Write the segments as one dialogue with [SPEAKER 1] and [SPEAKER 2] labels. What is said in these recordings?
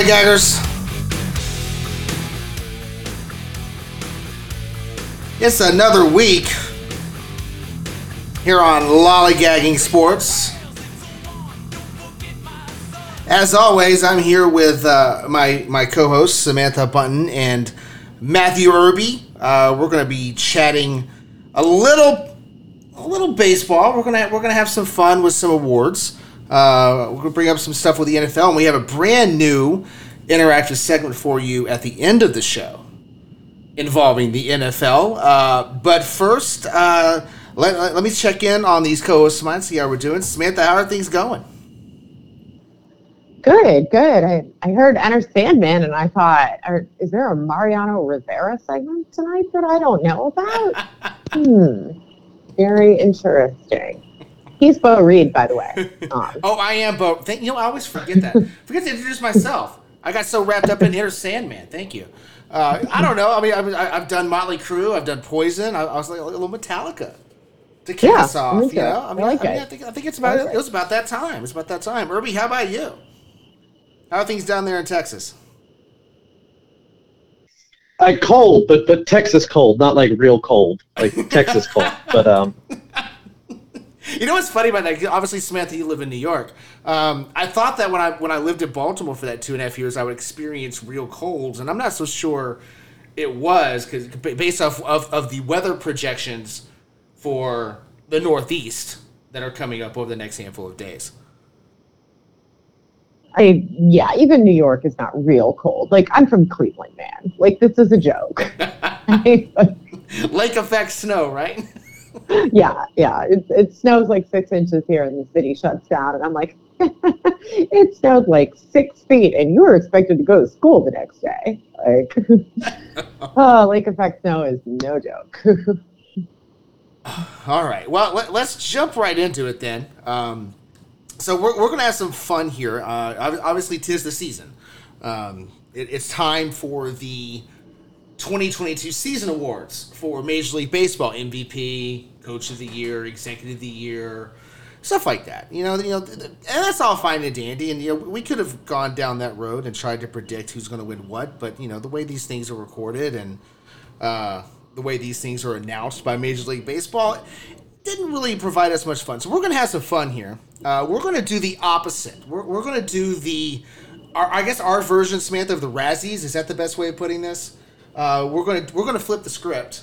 [SPEAKER 1] Lollygaggers. It's another week here on Lollygagging Sports. As always, I'm here with uh, my my co-hosts Samantha Bunten and Matthew Irby. Uh, we're going to be chatting a little a little baseball. We're gonna we're gonna have some fun with some awards. Uh, we're gonna bring up some stuff with the NFL, and we have a brand new interactive segment for you at the end of the show involving the NFL. Uh, but first, uh, let, let, let me check in on these co-hosts of mine, see how we're doing. Samantha, how are things going?
[SPEAKER 2] Good, good. I, I heard Enter Sandman and I thought, are, is there a Mariano Rivera segment tonight that I don't know about? hmm. Very interesting. He's Bo Reed, by the way. Um,
[SPEAKER 1] Oh, I am, Bo. thank, you know, I always forget that. forget to introduce myself. I got so wrapped up in Enter Sandman. Thank you. Uh, I don't know. I mean, I've, I've done Motley Crue. I've done Poison. I, I was like a little Metallica to kick
[SPEAKER 2] Yeah,
[SPEAKER 1] us off.
[SPEAKER 2] me
[SPEAKER 1] You know,
[SPEAKER 2] I
[SPEAKER 1] I mean,
[SPEAKER 2] like
[SPEAKER 1] I, mean,
[SPEAKER 2] it.
[SPEAKER 1] I think I think it's about
[SPEAKER 2] I like
[SPEAKER 1] it was about that time. It's about that time. Irby, how about you? How are things down there in Texas?
[SPEAKER 3] Uh, cold, but but Texas cold, not like real cold, like Texas cold. But um,
[SPEAKER 1] You know what's funny about that? Obviously, Samantha, you live in New York. Um, I thought that when I when I lived in Baltimore for that two and a half years, I would experience real colds, and I'm not so sure it was because based off of, of the weather projections for the Northeast that are coming up over the next handful of days.
[SPEAKER 2] I yeah, even New York is not real cold. Like I'm from Cleveland, man. Like this is a joke.
[SPEAKER 1] Lake effect snow, right?
[SPEAKER 2] yeah, yeah. It, it snows like six inches here, and the city shuts down. And I'm like, it snowed like six feet, and you were expected to go to school the next day. Like, oh, lake effect snow is no joke.
[SPEAKER 1] All right. Well, let, us jump right into it then. Um, so we're, we're going to have some fun here. Uh, obviously, tis the season. Um, it, it's time for the 2022 season awards for Major League Baseball MVP, Coach of the Year, Executive of the Year, stuff like that. You know, you know, and that's all fine and dandy. And you know, we could have gone down that road and tried to predict who's going to win what. But you know, the way these things are recorded and uh, the way these things are announced by Major League Baseball didn't really provide us much fun. So we're going to have some fun here. Uh, we're going to do the opposite. We're, we're going to do the, our, I guess our version, Samantha, of the Razzies. Is that the best way of putting this? Uh, we're going to we're going to flip the script.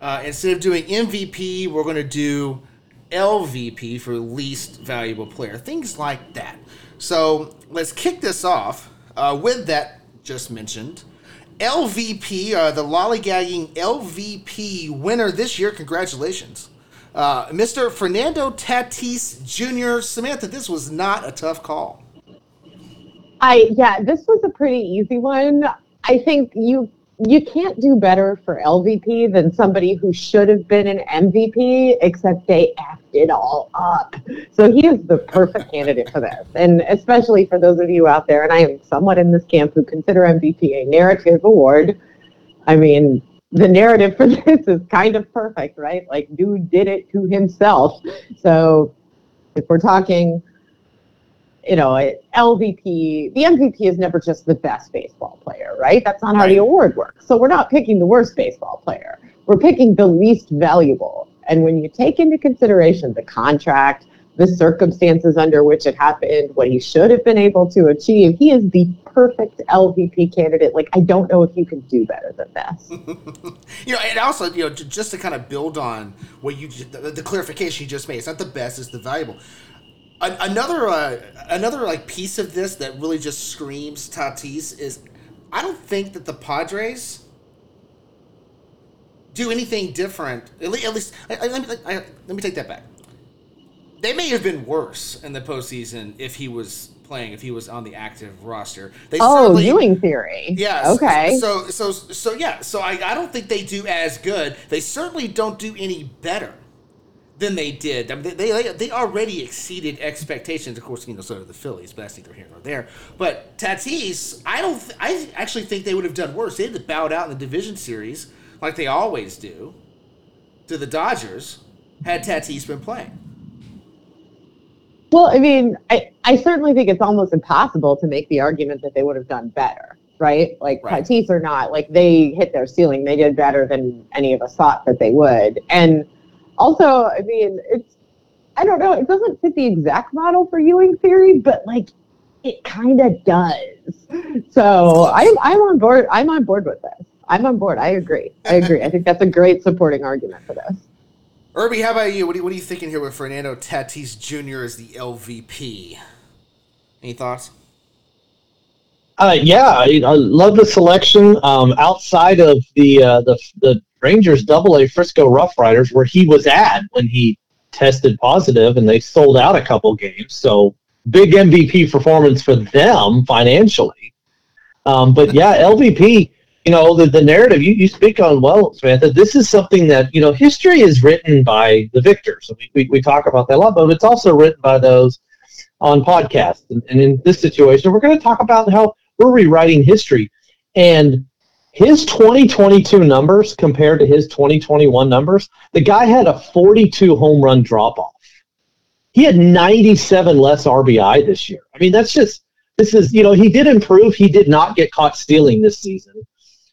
[SPEAKER 1] Uh, instead of doing MVP, we're going to do LVP for least valuable player, things like that. So let's kick this off uh, with that just mentioned. LVP, uh, the lollygagging LVP winner this year. Congratulations. Uh, Mr. Fernando Tatis Jr. Samantha, this was not a tough call.
[SPEAKER 2] I yeah, this was a pretty easy one. I think you you can't do better for LVP than somebody who should have been an MVP, except they effed it all up. So he is the perfect candidate for this, and especially for those of you out there, and I am somewhat in this camp who consider MVP a narrative award. I mean, the narrative for this is kind of perfect, right? Like, dude did it to himself. So if we're talking you know, LVP, the MVP is never just the best baseball player, right? That's not how the award works. So we're not picking the worst baseball player. We're picking the least valuable. And when you take into consideration the contract, the circumstances under which it happened, what he should have been able to achieve, he is the perfect LVP candidate. Like, I don't know if you can do better than this.
[SPEAKER 1] You know, and also, you know, just to kind of build on what you the, the clarification you just made, it's not the best, it's the valuable. An- another, uh, another like piece of this that really just screams Tatis is, I don't think that the Padres do anything different. At least, at least I, I, let, me, I, let me take that back. They may have been worse in the postseason if he was playing, if he was on the active roster. They
[SPEAKER 2] Oh, Ewing theory.
[SPEAKER 1] yeah.
[SPEAKER 2] Okay.
[SPEAKER 1] So so so yeah. So I, I don't think they do as good. They certainly don't do any better than they did. I mean, they, they they already exceeded expectations. Of course, you know so did the Phillies, but that's neither here nor there. But Tatis, I don't. Th- I actually think they would have done worse. They had bowed out in the division series like they always do to, to the Dodgers had Tatis been playing.
[SPEAKER 2] Well, I mean, I, I certainly think it's almost impossible to make the argument that they would have done better, right? Like
[SPEAKER 1] Right.
[SPEAKER 2] Tatis or not, like they hit their ceiling. They did better than any of us thought that they would. And also, I mean, it's I don't know, it doesn't fit the exact model for Ewing theory, but like it kind of does. So I'm I'm on board. I'm on board with this. I'm on board. I agree. I agree. I think that's a great supporting argument for this.
[SPEAKER 1] Irby, how about you? What are you, what are you thinking here with Fernando Tatis Jr. as the LVP? Any thoughts?
[SPEAKER 3] Uh, yeah, I, I love the selection. Um, outside of the uh, the the Rangers Double A Frisco Rough Riders, where he was at when he tested positive, and they sold out a couple games, so big MVP performance for them financially. Um, but yeah, LVP. You know the, the narrative you, you speak on well, Samantha. This is something that you know history is written by the victors. We, we, we talk about that a lot, but it's also written by those on podcasts. And, and in this situation, we're going to talk about how we're rewriting history. And his 2022 numbers compared to his 2021 numbers, the guy had a 42 home run drop off. He had 97 less RBI this year. I mean, that's just, this is, you know, he did improve. He did not get caught stealing this season.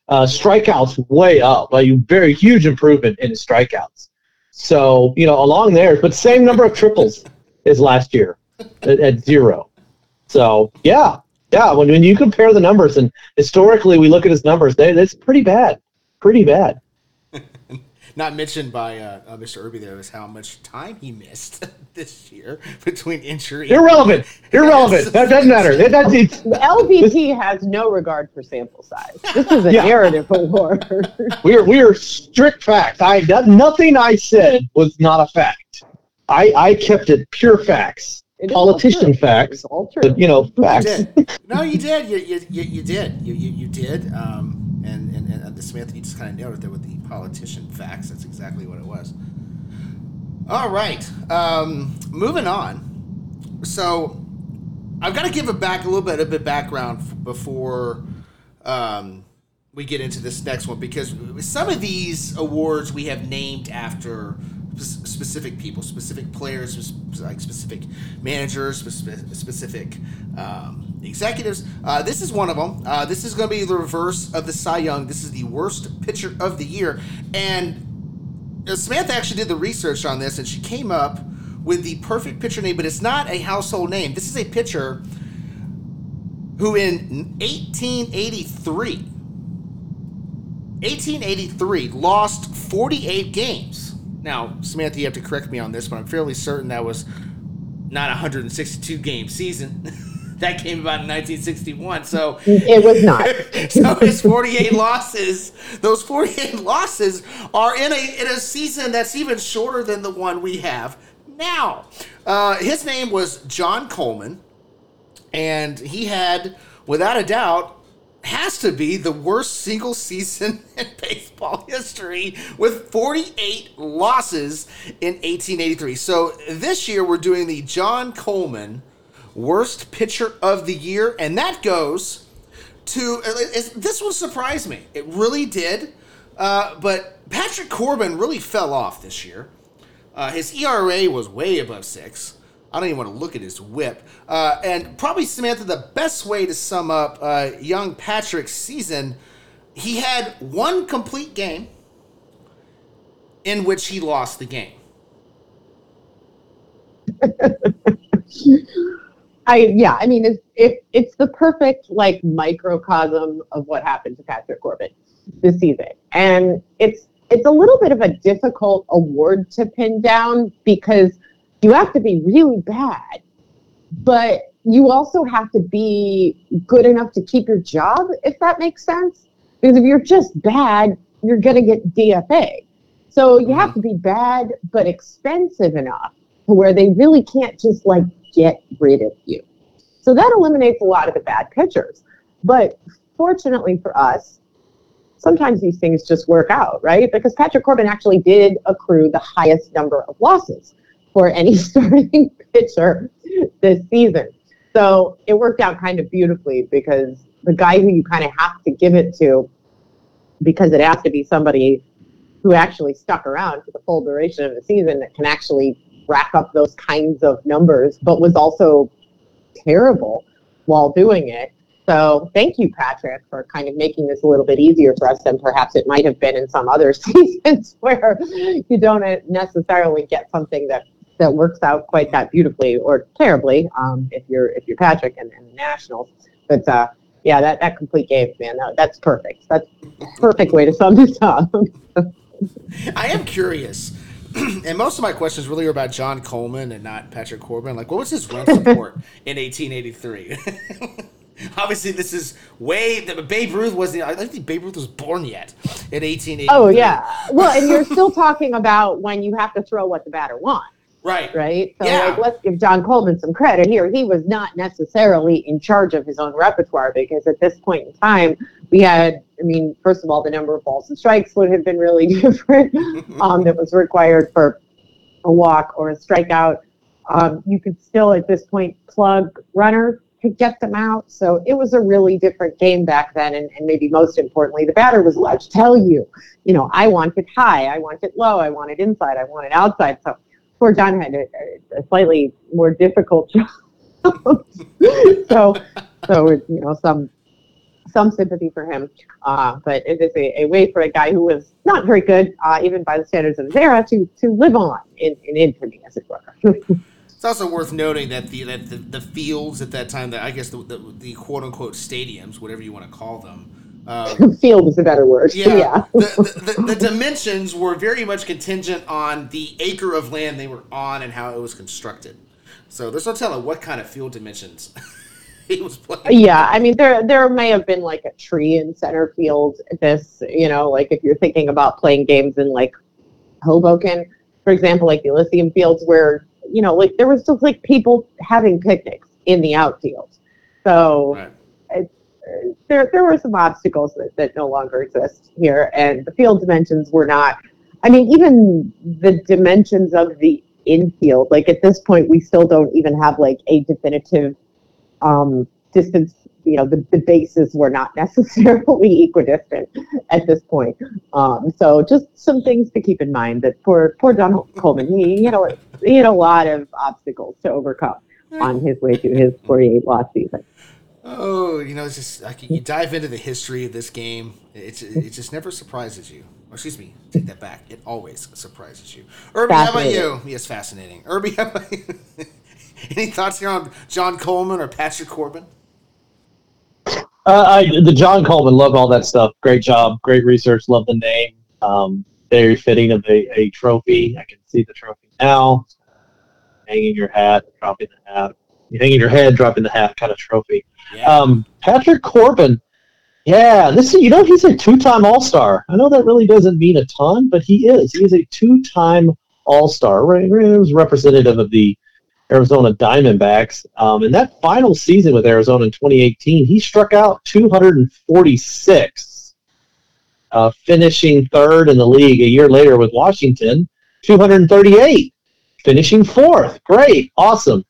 [SPEAKER 3] Uh, strikeouts way up, a very huge improvement in his strikeouts. So, you know, along there, but same number of triples as last year at, at zero. So, yeah, yeah. When, when you compare the numbers, and historically we look at his numbers, they, that's pretty bad. Pretty bad.
[SPEAKER 1] Not mentioned by uh, uh, Mr. Irby there is how much time he missed this year between injury.
[SPEAKER 3] Irrelevant. Irrelevant. That doesn't matter. That, that's, it's,
[SPEAKER 2] The LVP has no regard for sample size. This is a
[SPEAKER 3] Yeah.
[SPEAKER 2] narrative award.
[SPEAKER 3] we're, we're strict facts. I that, Nothing I said was not a fact. I, I kept it pure facts.
[SPEAKER 2] It is all
[SPEAKER 3] Politician facts.
[SPEAKER 2] All true.
[SPEAKER 3] But, you know, facts.
[SPEAKER 1] did. No, you did. You, you, you, you did. You, you, you did. Um, and, and, and uh, Samantha, you just kind of nailed it there with the politician facts. That's exactly what it was. All right. Um, moving on. So I've got to give it back a little bit of a background before um, we get into this next one because some of these awards we have named after sp- specific people, specific players, like specific managers, specific um, executives. Uh, this is one of them. Uh, this is going to be the reverse of the Cy Young. This is the worst pitcher of the year, and uh, Samantha actually did the research on this, and she came up with the perfect pitcher name, but it's not a household name. This is a pitcher who in 1883, 1883 lost 48 games. Now, Samantha, you have to correct me on this, but I'm fairly certain that was not a 162 game season. that came about in 1961. So
[SPEAKER 2] it was not.
[SPEAKER 1] so his 48 losses, those 48 losses are in a in a season that's even shorter than the one we have now. Uh, his name was John Coleman, and he had, without a doubt, has to be the worst single season in baseball history with 48 losses in 1883. So this year we're doing the John Coleman worst pitcher of the year, and that goes to this one surprised me. It really did. Uh, but Patrick Corbin really fell off this year. Uh, his ERA was way above six. I don't even want to look at his whip. Uh, and probably Samantha, the best way to sum up uh, young Patrick's season, he had one complete game in which he lost the game.
[SPEAKER 2] I yeah, I mean it's it, it's the perfect like microcosm of what happened to Patrick Corbin this season. And it's it's a little bit of a difficult award to pin down because you have to be really bad, but you also have to be good enough to keep your job, if that makes sense. Because if you're just bad, you're gonna get DFA. So you mm-hmm. have to be bad but expensive enough to where they really can't just like get rid of you. So that eliminates a lot of the bad pitchers. But fortunately for us, sometimes these things just work out, right? Because Patrick Corbin actually did accrue the highest number of losses for any starting pitcher this season. So it worked out kind of beautifully because the guy who you kind of have to give it to, because it has to be somebody who actually stuck around for the full duration of the season that can actually rack up those kinds of numbers, but was also terrible while doing it. So thank you, Patrick, for kind of making this a little bit easier for us than perhaps it might have been in some other seasons where you don't necessarily get something that that works out quite that beautifully or terribly um, if you're if you're Patrick and, and the Nationals. But uh, yeah, that, that complete game, man, that, that's perfect. That's perfect way to sum this up.
[SPEAKER 1] I am curious. and most of my questions really are about John Coleman and not Patrick Corbin. Like, what was his run support in 1883? Obviously, this is way. Babe Ruth wasn't. I don't think Babe Ruth was born yet in 1883.
[SPEAKER 2] Oh yeah. Well, and you're still talking about when you have to throw what the batter wants.
[SPEAKER 1] Right.
[SPEAKER 2] Right. So
[SPEAKER 1] Yeah.
[SPEAKER 2] like, let's give John Coleman some credit here. He was not necessarily in charge of his own repertoire because at this point in time, we had, I mean, first of all, the number of balls and strikes would have been really different um, that was required for a walk or a strikeout. Um, you could still at this point plug runners to get them out. So it was a really different game back then. And, and maybe most importantly, the batter was allowed to tell you, you know, I want it high, I want it low, I want it inside, I want it outside. So poor John had a, a slightly more difficult job. so, so you know, some some sympathy for him. Uh, but it is a, a way for a guy who was not very good, uh, even by the standards of his era, to to live on in, in infamy, as it were.
[SPEAKER 1] It's also worth noting that the that the, the fields at that time, that I guess the, the, the quote unquote stadiums, whatever you want to call them, um,
[SPEAKER 2] Field is a better word.
[SPEAKER 1] yeah,
[SPEAKER 2] yeah.
[SPEAKER 1] The, the, the, dimensions were very much contingent on the acre of land they were on and how it was constructed. So there's no telling what kind of field dimensions he was playing.
[SPEAKER 2] Yeah, I mean there there may have been like a tree in center field. This, you know, like if you're thinking about playing games in like Hoboken, for example, like the Elysian Fields, where you know, like there was just like people having picnics in the outfield. So
[SPEAKER 1] Right.
[SPEAKER 2] There there were some obstacles that, that no longer exist here, and the field dimensions were not. I mean, even the dimensions of the infield, like at this point, we still don't even have like a definitive um, distance. You know, the, the bases were not necessarily equidistant at this point. Um, so just some things to keep in mind that poor poor Donald Coleman, he, you know he had a lot of obstacles to overcome on his way to his 48 loss season.
[SPEAKER 1] Oh, you know, it's just like you dive into the history of this game. It it just never surprises you. Or excuse me, take that back. It always surprises you. Irby, how about you? Yes, fascinating. Irby, how about you? Any thoughts here on John Coleman or Patrick Corbin?
[SPEAKER 3] Uh, I, the John Coleman, love all that stuff. Great job, great research. Love the name. Um, very fitting of a, a trophy. I can see the trophy now. Hanging your hat, dropping the hat. You hanging your head, dropping the hat, kind of trophy.
[SPEAKER 1] Yeah.
[SPEAKER 3] Um, Patrick Corbin. Yeah, this is, you know he's a two-time All-Star. I know that really doesn't mean a ton, but he is. He is a two-time All-Star. Right, he was representative of the Arizona Diamondbacks. Um, in that final season with Arizona in 2018, he struck out 246, uh, finishing third in the league. A year later with Washington, 238, finishing fourth. Great, awesome.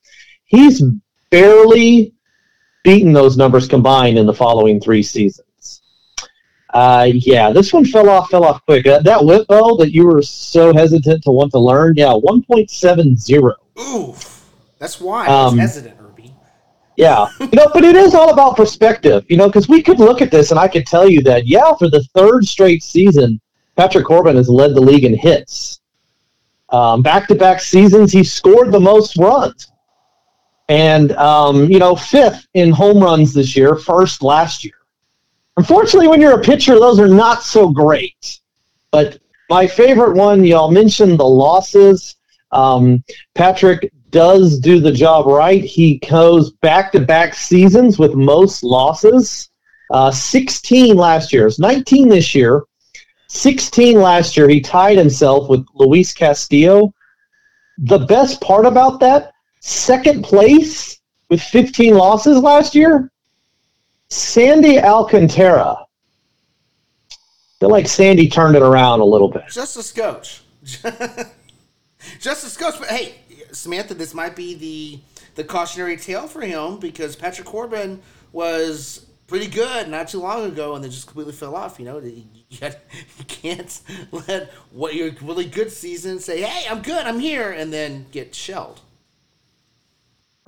[SPEAKER 3] He's barely beaten those numbers combined in the following three seasons. Uh, yeah, this one fell off, fell off quick. Uh, that whip though that you were so hesitant to want to learn, yeah, 1.70.
[SPEAKER 1] Oof. That's why I
[SPEAKER 3] Um,
[SPEAKER 1] hesitant, Irby.
[SPEAKER 3] Yeah, you know, but it is all about perspective, you know, because we could look at this and I could tell you that, yeah, for the third straight season, Patrick Corbin has led the league in hits. Um, back-to-back seasons, he scored the most runs, and um, you know, fifth in home runs this year, first last year. Unfortunately, when you're a pitcher, those are not so great. But my favorite one, y'all mentioned the losses. Um, Patrick does do the job right. He goes back to back seasons with most losses. Uh, 16 last year. It's 19 this year. 16 last year. He tied himself with Luis Castillo. The best part about that, second place with 15 losses last year, Sandy Alcantara. I feel like Sandy turned it around a little bit.
[SPEAKER 1] Just a scotch. Just a scotch. But hey, Samantha, this might be the the cautionary tale for him because Patrick Corbin was pretty good not too long ago, and then just completely fell off. You know, you, you can't let what your really good season say, "Hey, I'm good, I'm here," and then get shelled.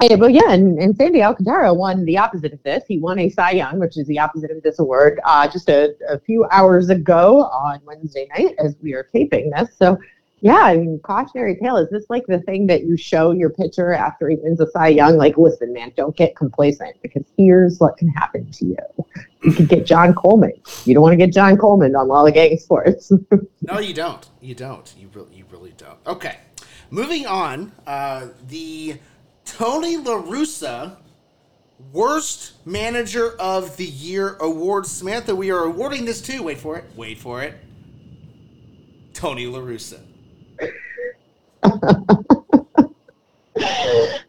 [SPEAKER 2] Yeah, but yeah, and, and Sandy Alcantara won the opposite of this. He won a Cy Young, which is the opposite of this award, uh, just a, a few hours ago on Wednesday night as we are taping this. So yeah, I mean, cautionary tale. Is this like the thing that you show your pitcher after he wins a Cy Young? Like, listen, man, don't get complacent because here's what can happen to you. You could get John Coleman. You don't want to get John Coleman on Lollygagging Sports.
[SPEAKER 1] no, you don't. You don't. You really, you really don't. Okay, moving on. Uh, the Tony La Russa Worst Manager of the Year award. Samantha, we are awarding this to. Wait for it. Wait for it. Tony La Russa.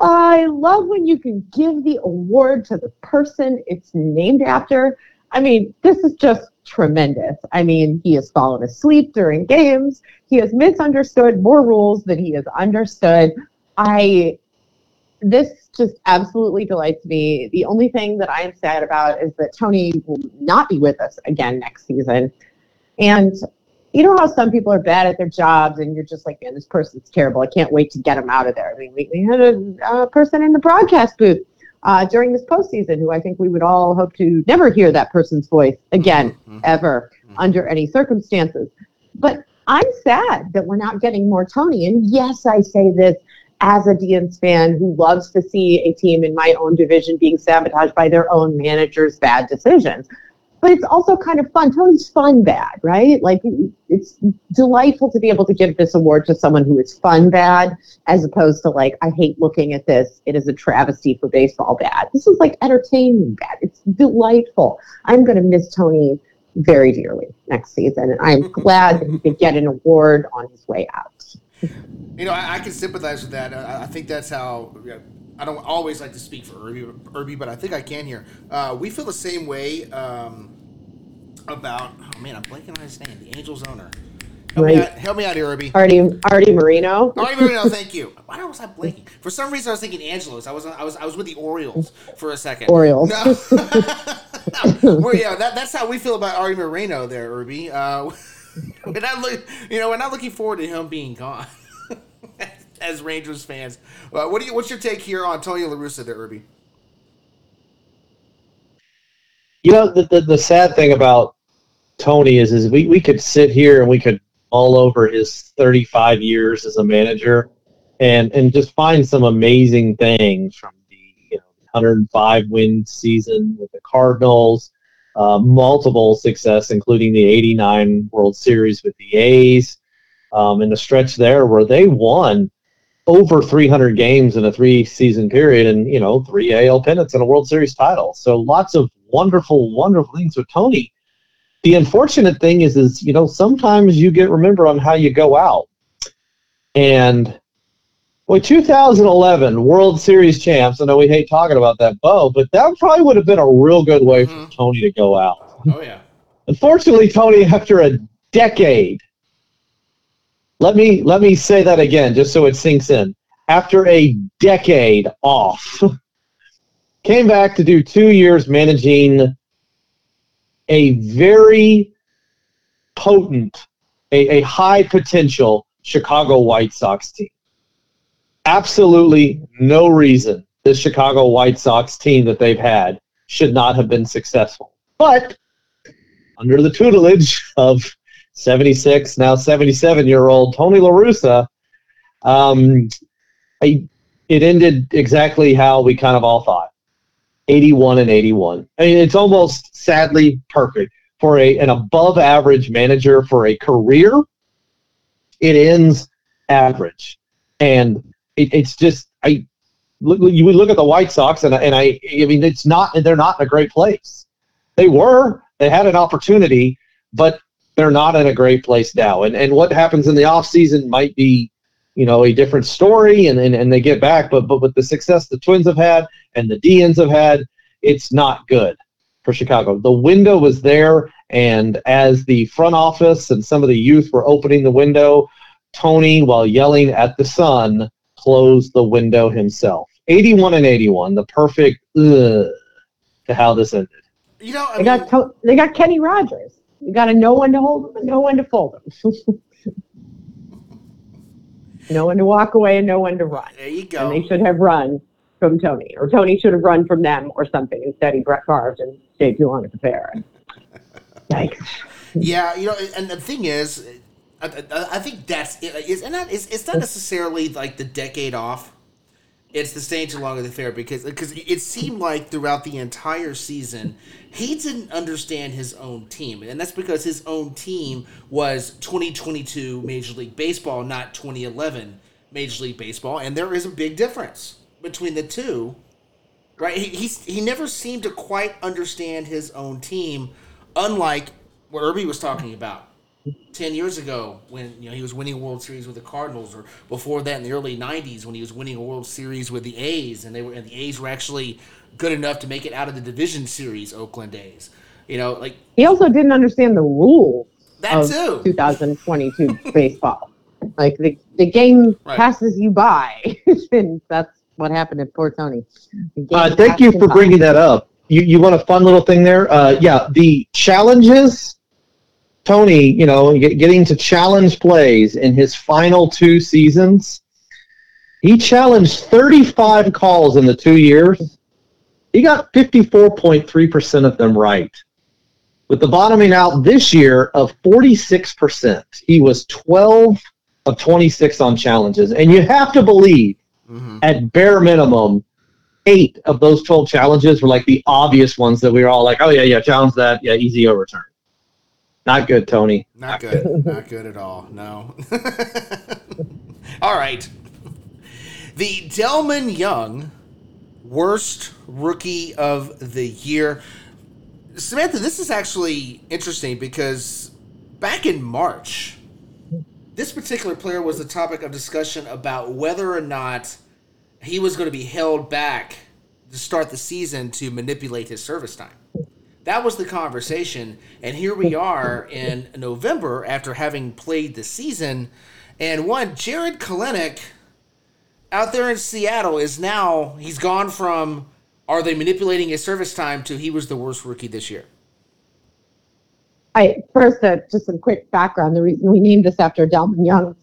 [SPEAKER 2] I love when you can give the award to the person it's named after. I mean, this is just tremendous. I mean, he has fallen asleep during games. He has misunderstood more rules than he has understood. I this just absolutely delights me. The only thing that I am sad about is that Tony will not be with us again next season. And you know how some people are bad at their jobs and you're just like, man, this person's terrible. I can't wait to get him out of there. I mean, we, we had a, a, person in the broadcast booth uh, during this postseason who I think we would all hope to never hear that person's voice again, mm-hmm. ever, mm-hmm. under any circumstances. But I'm sad that we're not getting more Tony. And yes, I say this as a Indians fan who loves to see a team in my own division being sabotaged by their own manager's bad decisions but it's also kind of fun. Tony's fun bad, right? Like it's delightful to be able to give this award to someone who is fun bad, as opposed to like I hate looking at this. It is a travesty for baseball bad. This is like entertaining bad. It's delightful. I'm going to miss Tony very dearly next season, and I'm glad that he could get an award on his way out.
[SPEAKER 1] You know, I, I can sympathize with that. I, I think that's how. You know, I don't always like to speak for Irby, Irby but I think I can here. Uh, we feel the same way um, about. Oh man, I'm blanking on his name. The Angels owner. Help right. me out, help me out here, Irby.
[SPEAKER 2] Arte, Arte Moreno.
[SPEAKER 1] Arte Moreno, thank you. Why was I blanking? For some reason, I was thinking Angelos. I was I was I was with the Orioles for a second.
[SPEAKER 2] Orioles.
[SPEAKER 1] No. well, yeah, that, that's how we feel about Arte Moreno there, Irby. Uh, we're not look, you know, we're not looking forward to him being gone as Rangers fans. Uh, what do you? What's your take here on Tony La Russa Irby?
[SPEAKER 3] You know, the, the, the sad thing about Tony is, is we, we could sit here and we could all over his 35 years as a manager and, and just find some amazing things from the you know, 105 win season with the Cardinals, uh, multiple success, including the 89 World Series with the A's, um, in the stretch there where they won over 300 games in a three season period and, you know, three AL pennants and a World Series title. So lots of wonderful, wonderful things with Tony. The unfortunate thing is, is, you know, sometimes you get remembered on how you go out. And well, 2011 World Series champs. I know we hate talking about that, Bo, but that probably would have been a real good way mm-hmm. for Tony to go out.
[SPEAKER 1] Oh yeah.
[SPEAKER 3] Unfortunately, Tony, after a decade let me let me say that again, just so it sinks in. After a decade off, came back to do two years managing a very potent, a, a high potential Chicago White Sox team. Absolutely no reason this Chicago White Sox team that they've had should not have been successful. But under the tutelage of 76, now 77 year old Tony La Russa, um, it ended exactly how we kind of all thought 81 and 81. I mean, it's almost sadly perfect for a, an above average manager for a career. It ends average. And it, it's just, I, look, you look at the White Sox, and, and I, I mean, it's not, they're not in a great place. They were, they had an opportunity, but they're not in a great place now. And and what happens in the off season might be, you know, a different story and, and, and they get back. But but with the success the twins have had and the Deans have had, it's not good for Chicago. The window was there, and as the front office and some of the youth were opening the window, Tony, while yelling at the sun, closed the window himself. 81 and 81, the perfect ugh, to how this ended
[SPEAKER 1] You know, I
[SPEAKER 2] They
[SPEAKER 1] mean,
[SPEAKER 2] got to, they got Kenny Rogers. You got to know when to hold them and know when to fold them. know when to walk away and know when to run.
[SPEAKER 1] there you
[SPEAKER 2] And
[SPEAKER 1] go.
[SPEAKER 2] they should have run from Tony, or Tony should have run from them or something. Instead, he Brett Favre and stayed too long at the fair. Yikes.
[SPEAKER 1] Yeah, you know, and the thing is, I, I, think that's it. It's, and that, it's, it's not necessarily like the decade off. It's the staying too long at the fair because because it seemed like throughout the entire season he didn't understand his own team, and that's because his own team was 2022 Major League Baseball, not 2011 Major League Baseball, and there is a big difference between the two right? He he's, he never seemed to quite understand his own team, unlike what Irby was talking about ten years ago when you know he was winning a World Series with the Cardinals, or before that in the early '90s when he was winning a World Series with the A's, and they were and the A's were actually good enough to make it out of the division series, Oakland A's. You know, like
[SPEAKER 2] He also didn't understand the rules
[SPEAKER 1] that
[SPEAKER 2] of
[SPEAKER 1] too.
[SPEAKER 2] 2022 baseball. Like the, the game
[SPEAKER 1] Right.
[SPEAKER 2] passes you by, and that's what happened to poor Tony.
[SPEAKER 3] Uh, thank you
[SPEAKER 2] him
[SPEAKER 3] for
[SPEAKER 2] by.
[SPEAKER 3] bringing that up. You you want a fun little thing there? Uh, yeah, the challenges. Tony, you know, get, getting to challenge plays in his final two seasons. He challenged 35 calls in the two years. He got 54.3% of them right. With the bottoming out this year of 46%, he was 12 of 26 on challenges. And you have to believe
[SPEAKER 1] hmm
[SPEAKER 3] at bare minimum, eight of those 12 challenges were like the obvious ones that we were all like, oh, yeah, yeah, challenge that. Yeah, easy overturn. Not good, Tony.
[SPEAKER 1] Not good. Not good at all. No. all right. The Delmon Young worst rookie of the year. Samantha, this is actually interesting because back in March, this particular player was the topic of discussion about whether or not he was going to be held back to start the season to manipulate his service time. That was the conversation, and here we are in November after having played the season, and one Jarred Kelenic out there in Seattle is now he's gone from are they manipulating his service time to he was the worst rookie this year.
[SPEAKER 2] I first uh, just some quick background. The reason we named this after Delmon Young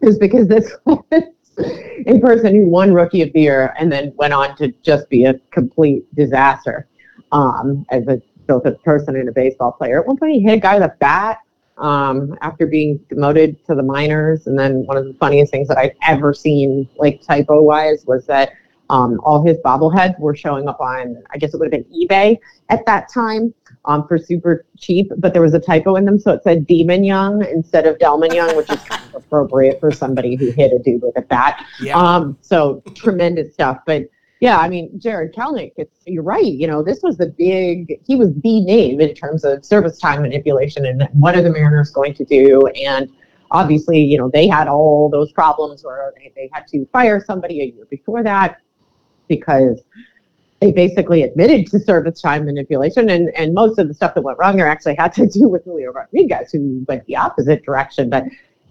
[SPEAKER 2] is because this was a person who won Rookie of the Year and then went on to just be a complete disaster um, as a both a person and a baseball player. At one point, he hit a guy with a bat um, after being demoted to the minors. And then one of the funniest things that I've ever seen, like typo wise, was that um, all his bobbleheads were showing up on, I guess it would have been eBay at that time um, for super cheap, but there was a typo in them. So it said Demon Young instead of Delmon Young, which is kind of appropriate for somebody who hit a dude with a bat.
[SPEAKER 1] Yeah.
[SPEAKER 2] Um, so tremendous stuff. But yeah, I mean, Jarred Kelenic, it's, you're right. You know, this was the big, he was the name in terms of service time manipulation and what are the Mariners going to do? And obviously, you know, they had all those problems where they, they had to fire somebody a year before that because they basically admitted to service time manipulation and, and most of the stuff that went wrong there actually had to do with Julio Rodriguez who went the opposite direction. But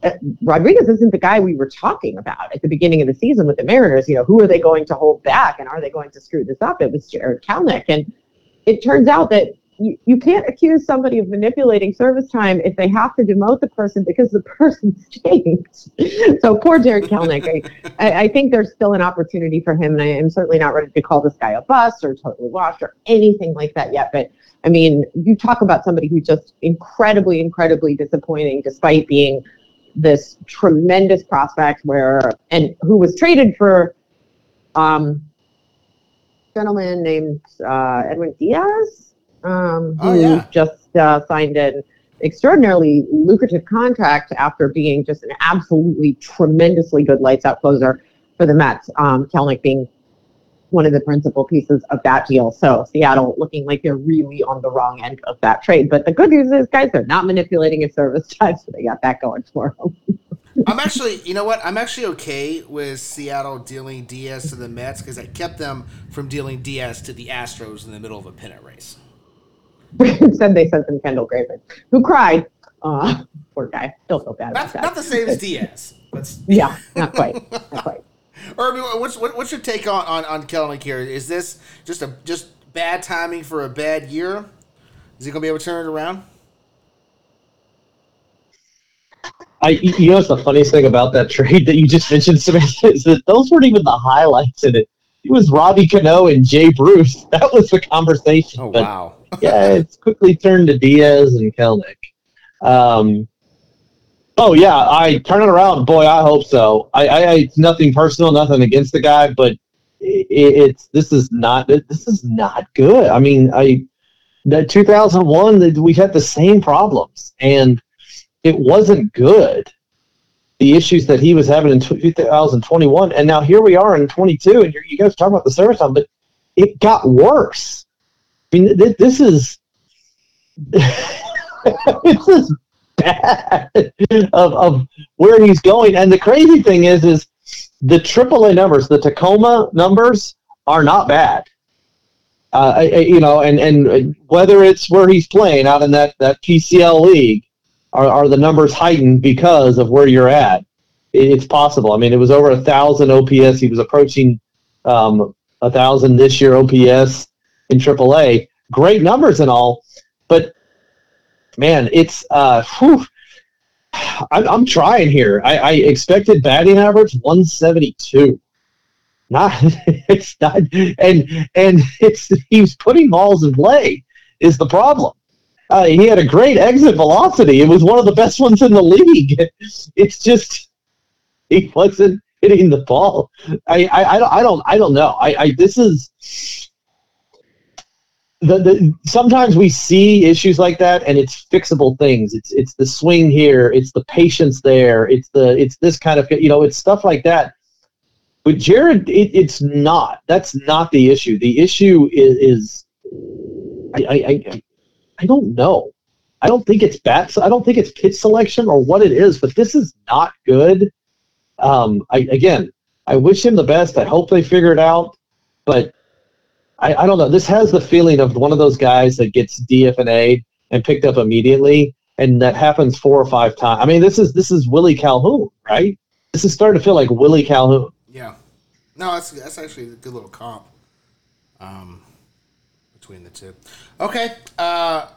[SPEAKER 2] uh, Rodriguez isn't the guy we were talking about at the beginning of the season with the Mariners. You know, who are they going to hold back and are they going to screw this up? It was Jarred Kelenic. And it turns out that you, you can't accuse somebody of manipulating service time if they have to demote the person because the person stinks. so poor Jarred Kelenic. I, I, think there's still an opportunity for him, and I am certainly not ready to call this guy a bust or totally washed or anything like that yet. But I mean, you talk about somebody who's just incredibly, incredibly disappointing, despite being this tremendous prospect, where and who was traded for um, gentleman named uh, Edwin Diaz um, who
[SPEAKER 1] Oh, yeah.
[SPEAKER 2] just uh, signed an extraordinarily lucrative contract after being just an absolutely tremendously good lights out closer for the Mets. Um, Kelenic being one of the principal pieces of that deal. So Seattle looking like they're really on the wrong end of that trade. But the good news is, guys, they're not manipulating his service time, so they got that going for them.
[SPEAKER 1] I'm actually, you know what? I'm actually okay with Seattle dealing Diaz to the Mets because I kept them from dealing Diaz to the Astros in the middle of a pennant race.
[SPEAKER 2] Instead, they sent them Kendall Graveman, who cried. Uh, poor guy. Still feel bad about
[SPEAKER 1] Not,
[SPEAKER 2] that.
[SPEAKER 1] not the same as Diaz,
[SPEAKER 2] yeah, not quite. Not quite.
[SPEAKER 1] Irby, what's what, what's your take on on on Kelenic here? Is this just a just bad timing for a bad year? Is he going to be able to turn it around?
[SPEAKER 3] I, you know, what's the funniest thing about that trade that you just mentioned, Samantha, is that those weren't even the highlights in it. It was Robbie Cano and Jay Bruce. That was the conversation.
[SPEAKER 1] Oh, but, wow.
[SPEAKER 3] yeah, it's quickly turned to Diaz and Kelenic. Um, oh, yeah, I turn it around. Boy, I hope so. I, I, it's nothing personal, nothing against the guy, but it, it's this is not this is not good. I mean, I that 2001 we had the same problems and it wasn't good. The issues that he was having in 2021, and now here we are in 22, and you guys talk about the service time, but it got worse. I mean, this, this is this is bad of, of where he's going. And the crazy thing is, is the AAA numbers, the Tacoma numbers, are not bad. Uh, you know, and and whether it's where he's playing out in that that PCL league, are, are the numbers heightened because of where you're at? It's possible. I mean, it was over a thousand OPS. He was approaching um, a thousand this year OPS in AAA. Great numbers and all, but man, it's uh, whew, I'm, I'm trying here. I, I expected batting average 172 not it's not and and it's he's putting balls in play is the problem uh, he had a great exit velocity. It was one of the best ones in the league. It's just he wasn't hitting the ball. I I, I don't I don't I don't know. I, I this is the, the sometimes we see issues like that and it's fixable things. It's it's the swing here, it's the patience there, it's the it's this kind of you know it's stuff like that. But Jared, it, it's not. That's not the issue. The issue is, is I, I, I don't know. I don't think it's bats. I don't think it's pitch selection or what it is, but this is not good. Um, I, again, I wish him the best. I hope they figure it out, but I, I don't know. This has the feeling of one of those guys that gets DFNA and picked up immediately, and that happens four or five times. I mean, this is this is Willie Calhoun, right? This is starting to feel like Willie Calhoun.
[SPEAKER 1] Yeah, no, that's that's actually a good little comp. Um, between the two. Okay. Uh,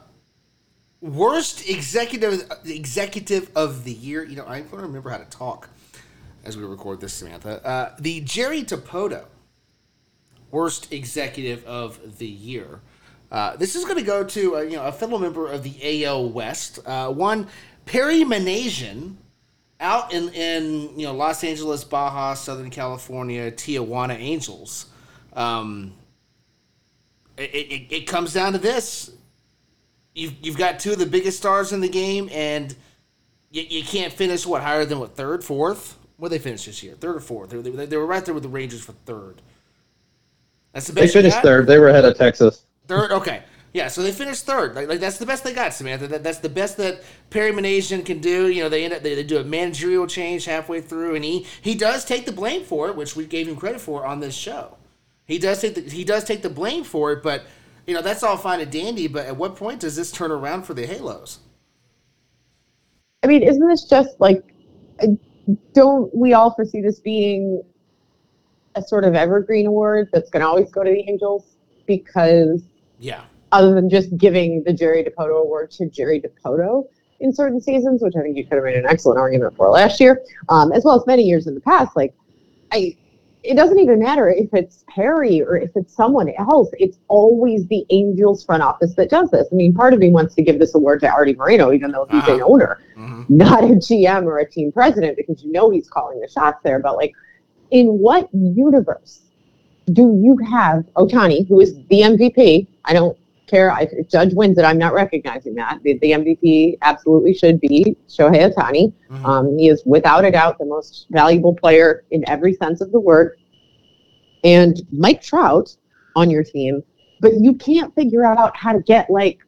[SPEAKER 1] worst executive executive of the year. You know, I'm going to remember how to talk as we record this, Samantha. Uh, the Jerry Dipoto worst executive of the year. Uh, this is going to go to uh, you know a fellow member of the AL West. Uh, one Perry Minasian, out in in you know Los Angeles, Baja, Southern California, Tijuana Angels. Um, it, it, it comes down to this. You've, you've got two of the biggest stars in the game, and you, you can't finish, what, higher than, what, third, fourth? Where they finished this year? Third or fourth? They, they, they were right there with the Rangers for third.
[SPEAKER 3] That's the best They finished third. They were ahead of Texas.
[SPEAKER 1] Third? Okay. Yeah, so they finished third. Like, like that's the best they got, Samantha. That, that's the best that Perry Minasian can do. You know, they end up they, they, do a managerial change halfway through, and he he does take the blame for it, which we gave him credit for on this show. He does take the, he does take the blame for it, but you know that's all fine and dandy. But at what point does this turn around for the Halos?
[SPEAKER 2] I mean, isn't this just like? Don't we all foresee this being a sort of evergreen award that's going to always go to the Angels because
[SPEAKER 1] yeah,
[SPEAKER 2] other than just giving the Jerry Dipoto award to Jerry Dipoto in certain seasons, which I think you could have made an excellent argument for last year, um, as well as many years in the past. Like, I it doesn't even matter if it's Perry or if it's someone else. It's always the Angels front office that does this. I mean, part of me wants to give this award to Arte Moreno, even though he's uh-huh. an owner, mm-hmm. not a GM or a team president, because you know he's calling the shots there. But like, in what universe do you have Ohtani, who is the MVP? I don't care if Judge wins it. I'm not recognizing that. The, the MVP absolutely should be Shohei Ohtani. Mm-hmm. Um, he is without a doubt the most valuable player in every sense of the word. And Mike Trout on your team, but you can't figure out how to get like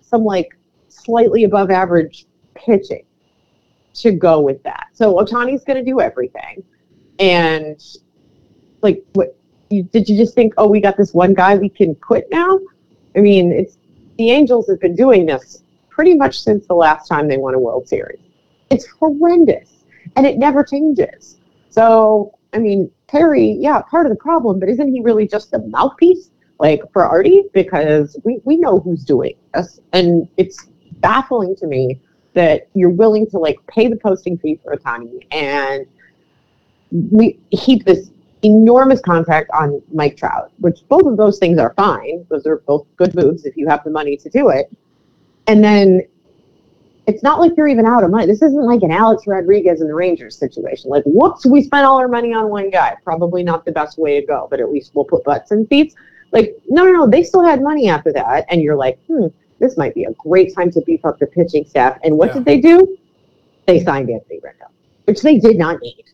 [SPEAKER 2] some like slightly above average pitching to go with that. So Ohtani's going to do everything. And like, what you, did you just think, oh, we got this one guy we can quit now? I mean, it's the Angels have been doing this pretty much since the last time they won a World Series. It's horrendous, and it never changes. So, I mean, Perry, yeah, part of the problem, but isn't he really just a mouthpiece like for Arte because we, we know who's doing this. And it's baffling to me that you're willing to like pay the posting fee for Ohtani and we heap this enormous contract on Mike Trout, which both of those things are fine. Those are both good moves if you have the money to do it. And then it's not like you're even out of money. This isn't like an Alex Rodriguez and the Rangers situation. Like, whoops, we spent all our money on one guy. Probably not the best way to go, but at least we'll put butts in seats. Like, no, no, no. They still had money after that. And you're like, hmm, this might be a great time to beef up the pitching staff. And what yeah. did they do? They signed Anthony Rendon, which they did not need.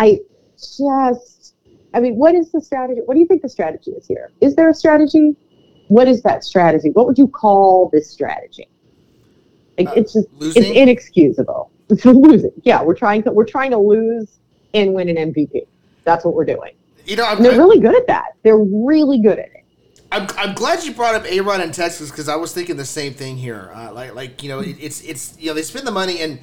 [SPEAKER 2] I just, I mean, what is the strategy? What do you think the strategy is here? Is there a strategy? What is that strategy? What would you call this strategy? Like, uh, it's just, losing? it's inexcusable. It's losing. Yeah, we're trying to, we're trying to lose and win an MVP. That's what we're doing. You know, they're really good at that. They're really good at it.
[SPEAKER 1] I'm, I'm glad you brought up A Rod in Texas because I was thinking the same thing here. Uh, like like you know it, it's it's you know they spend the money and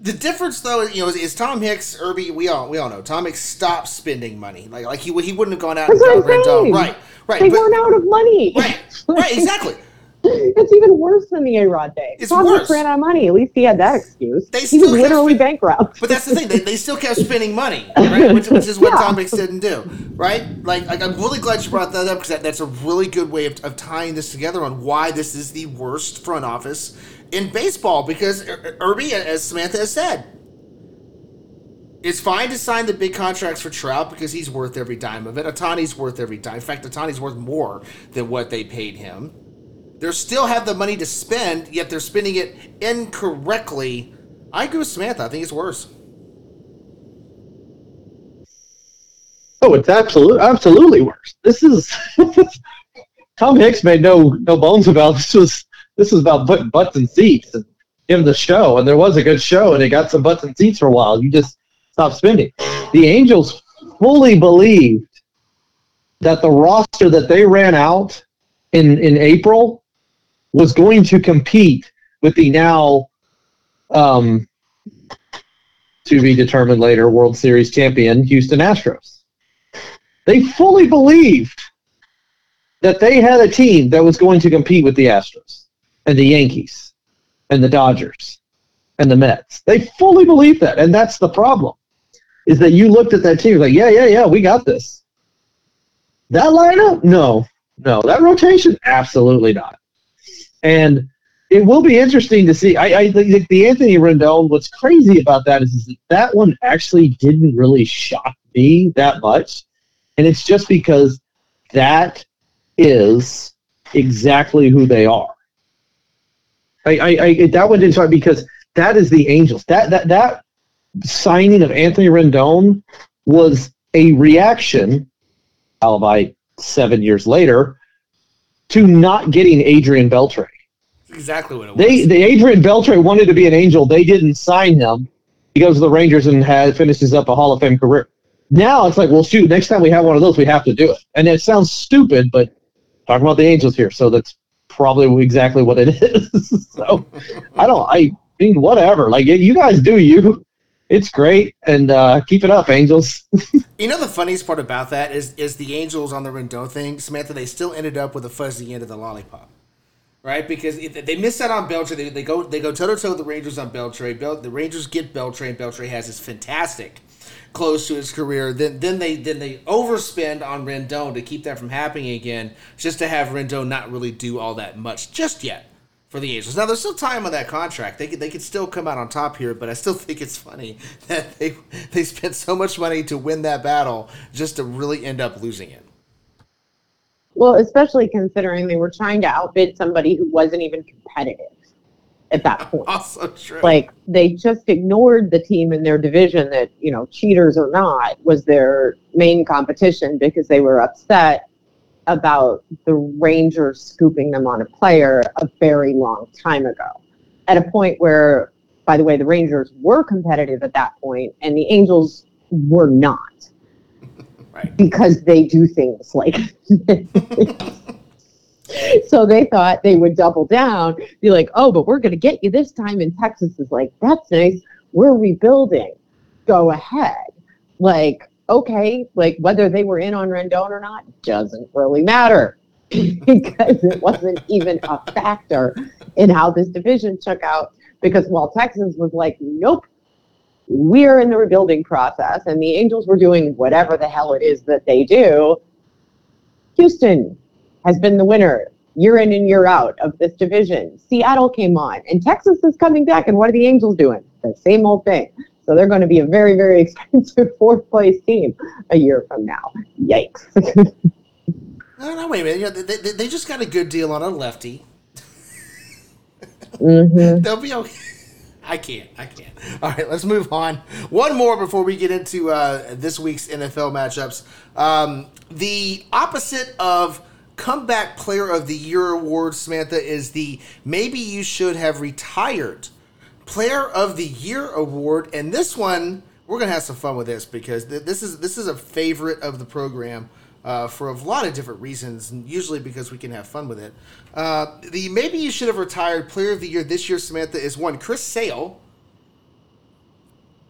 [SPEAKER 1] the difference though you know is, is, Tom Hicks Irby we all we all know Tom Hicks stopped spending money like like he he wouldn't have gone out
[SPEAKER 2] That's and got right right
[SPEAKER 1] they
[SPEAKER 2] but, weren't out of money
[SPEAKER 1] right right exactly
[SPEAKER 2] it's even worse than the A Rod day.
[SPEAKER 1] It's Tom worse.
[SPEAKER 2] ran out of money. At least he had that excuse. They he was literally bankrupt.
[SPEAKER 1] But that's the thing. They, they still kept spending money, right? Which, which is what yeah. Tom Hicks didn't do, right? Like, like I'm really glad you brought that up because that, that's a really good way of, of tying this together on why this is the worst front office in baseball. Because er, er, Irby, as Samantha has said, it's fine to sign the big contracts for Trout because he's worth every dime of it. Ohtani's worth every dime. In fact, Ohtani's worth more than what they paid him. They still have the money to spend, yet they're spending it incorrectly. I agree with Samantha. I think it's worse.
[SPEAKER 3] Oh, it's absolutely absolutely worse. This is Tom Hicks made no no bones about this was this was about putting butts in seats and giving the show, and there was a good show, and it got some butts in seats for a while. You just stop spending. The Angels fully believed that the roster that they ran out in in April was going to compete with the now um, to be determined later World Series champion Houston Astros. They fully believed that they had a team that was going to compete with the Astros and the Yankees and the Dodgers and the Mets. They fully believe that, and that's the problem. Is that you looked at that team like, yeah, yeah, yeah, we got this. That lineup, no, no, that rotation, absolutely not. And it will be interesting to see. I, I think the Anthony Rendon. What's crazy about that is, is that that one actually didn't really shock me that much, and it's just because that is exactly who they are. I, I, I that one didn't shock because that is the Angels. That that that signing of Anthony Rendon was a reaction, albeit seven years later, to not getting Adrian Beltre.
[SPEAKER 1] exactly what it was.
[SPEAKER 3] They, the Adrian Beltre wanted to be an Angel. They didn't sign him. He goes to the Rangers and has, finishes up a Hall of Fame career. Now it's like, well, shoot, next time we have one of those, we have to do it. And it sounds stupid, but talking about the Angels here, so that's probably exactly what it is. so I don't, I mean, whatever. Like, you guys do you it's great, and uh, keep it up, Angels.
[SPEAKER 1] you know the funniest part about that is is the Angels on the Rendon thing, Samantha. They still ended up with a fuzzy end of the lollipop, right? Because they miss out on Beltre. They, they go they go toe to toe with the Rangers on Beltre. Bel, the Rangers get Beltre, and Beltre has this fantastic close to his career. Then then they then they overspend on Rendon to keep that from happening again, just to have Rendon not really do all that much just yet for the Angels. Now there's still time on that contract. They could they could still come out on top here, but I still think it's funny that they they spent so much money to win that battle just to really end up losing it.
[SPEAKER 2] Well, especially considering they were trying to outbid somebody who wasn't even competitive at that point.
[SPEAKER 1] also true.
[SPEAKER 2] Like they just ignored the team in their division that, you know, cheaters or not, was their main competition because they were upset about the Rangers scooping them on a player a very long time ago. At a point where, by the way, the Rangers were competitive at that point and the Angels were not.
[SPEAKER 1] Right.
[SPEAKER 2] Because they do things like so they thought they would double down, be like, oh, but we're going to get you this time. And Texas is like, that's nice. We're rebuilding. Go ahead. Like, okay, like whether they were in on Rendon or not doesn't really matter because it wasn't even a factor in how this division shook out. Because while Texas was like, nope, we're in the rebuilding process, and the Angels were doing whatever the hell it is that they do, Houston has been the winner year in and year out of this division. Seattle came on, and Texas is coming back. And what are the Angels doing? The same old thing. So they're going to be a very, very expensive fourth place team a year from now. Yikes.
[SPEAKER 1] no, no, wait a minute. You know, they, they, they just got a good deal on a lefty.
[SPEAKER 2] mm-hmm.
[SPEAKER 1] They'll be okay. I can't. I can't. All right, let's move on. One more before we get into uh, this week's NFL matchups. Um, the opposite of comeback player of the year award, Samantha, is the maybe you should have retired player of the year award, and this one we're gonna have some fun with this because th- this is this is a favorite of the program. Uh, for a lot of different reasons, usually because we can have fun with it. Uh, the maybe you should have retired player of the year this year, Samantha, is one Chris Sale.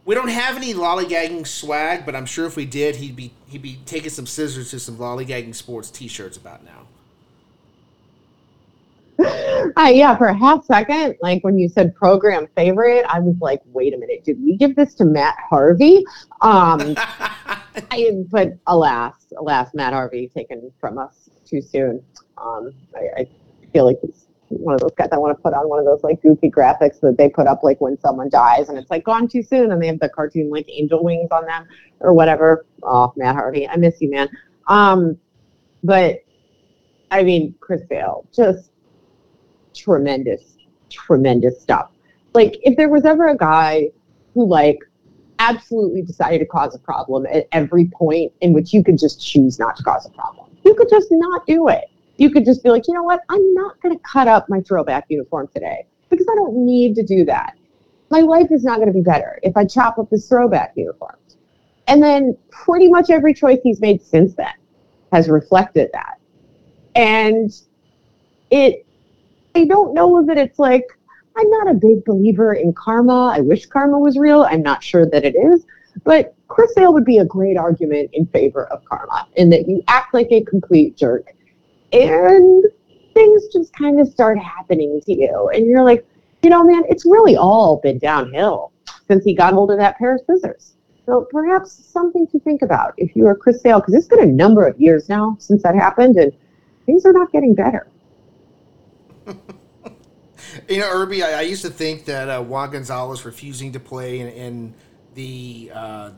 [SPEAKER 1] We don't have any lollygagging swag, but I'm sure if we did, he'd be he'd be taking some scissors to some lollygagging sports T-shirts about now.
[SPEAKER 2] Uh, yeah, for a half second, like when you said program favorite, I was like, wait a minute, did we give this to Matt Harvey? Um, I, but alas, alas, Matt Harvey taken from us too soon. Um, I, I feel like he's one of those guys I want to put on one of those like goofy graphics that they put up like when someone dies and it's like gone too soon and they have the cartoon like angel wings on them or whatever. Oh, Matt Harvey, I miss you, man. Um, but I mean, Chris Sale, just tremendous, tremendous stuff. Like if there was ever a guy who like absolutely decided to cause a problem at every point in which you could just choose not to cause a problem, you could just not do it you could just be like, you know what? I'm not going to cut up my throwback uniform today because I don't need to do that. My life is not going to be better if I chop up this throwback uniform. And then pretty much every choice he's made since then has reflected that. And it, I don't know that it's like, I'm not a big believer in karma. I wish karma was real. I'm not sure that it is. But Chris Sale would be a great argument in favor of karma in that you act like a complete jerk and things just kind of start happening to you. And you're like, you know, man, it's really all been downhill since he got hold of that pair of scissors. So perhaps something to think about if you are Chris Sale, because it's been a number of years now since that happened, and things are not getting better.
[SPEAKER 1] you know, Irby, I, I, used to think that uh, Juan Gonzalez refusing to play in, in the uh,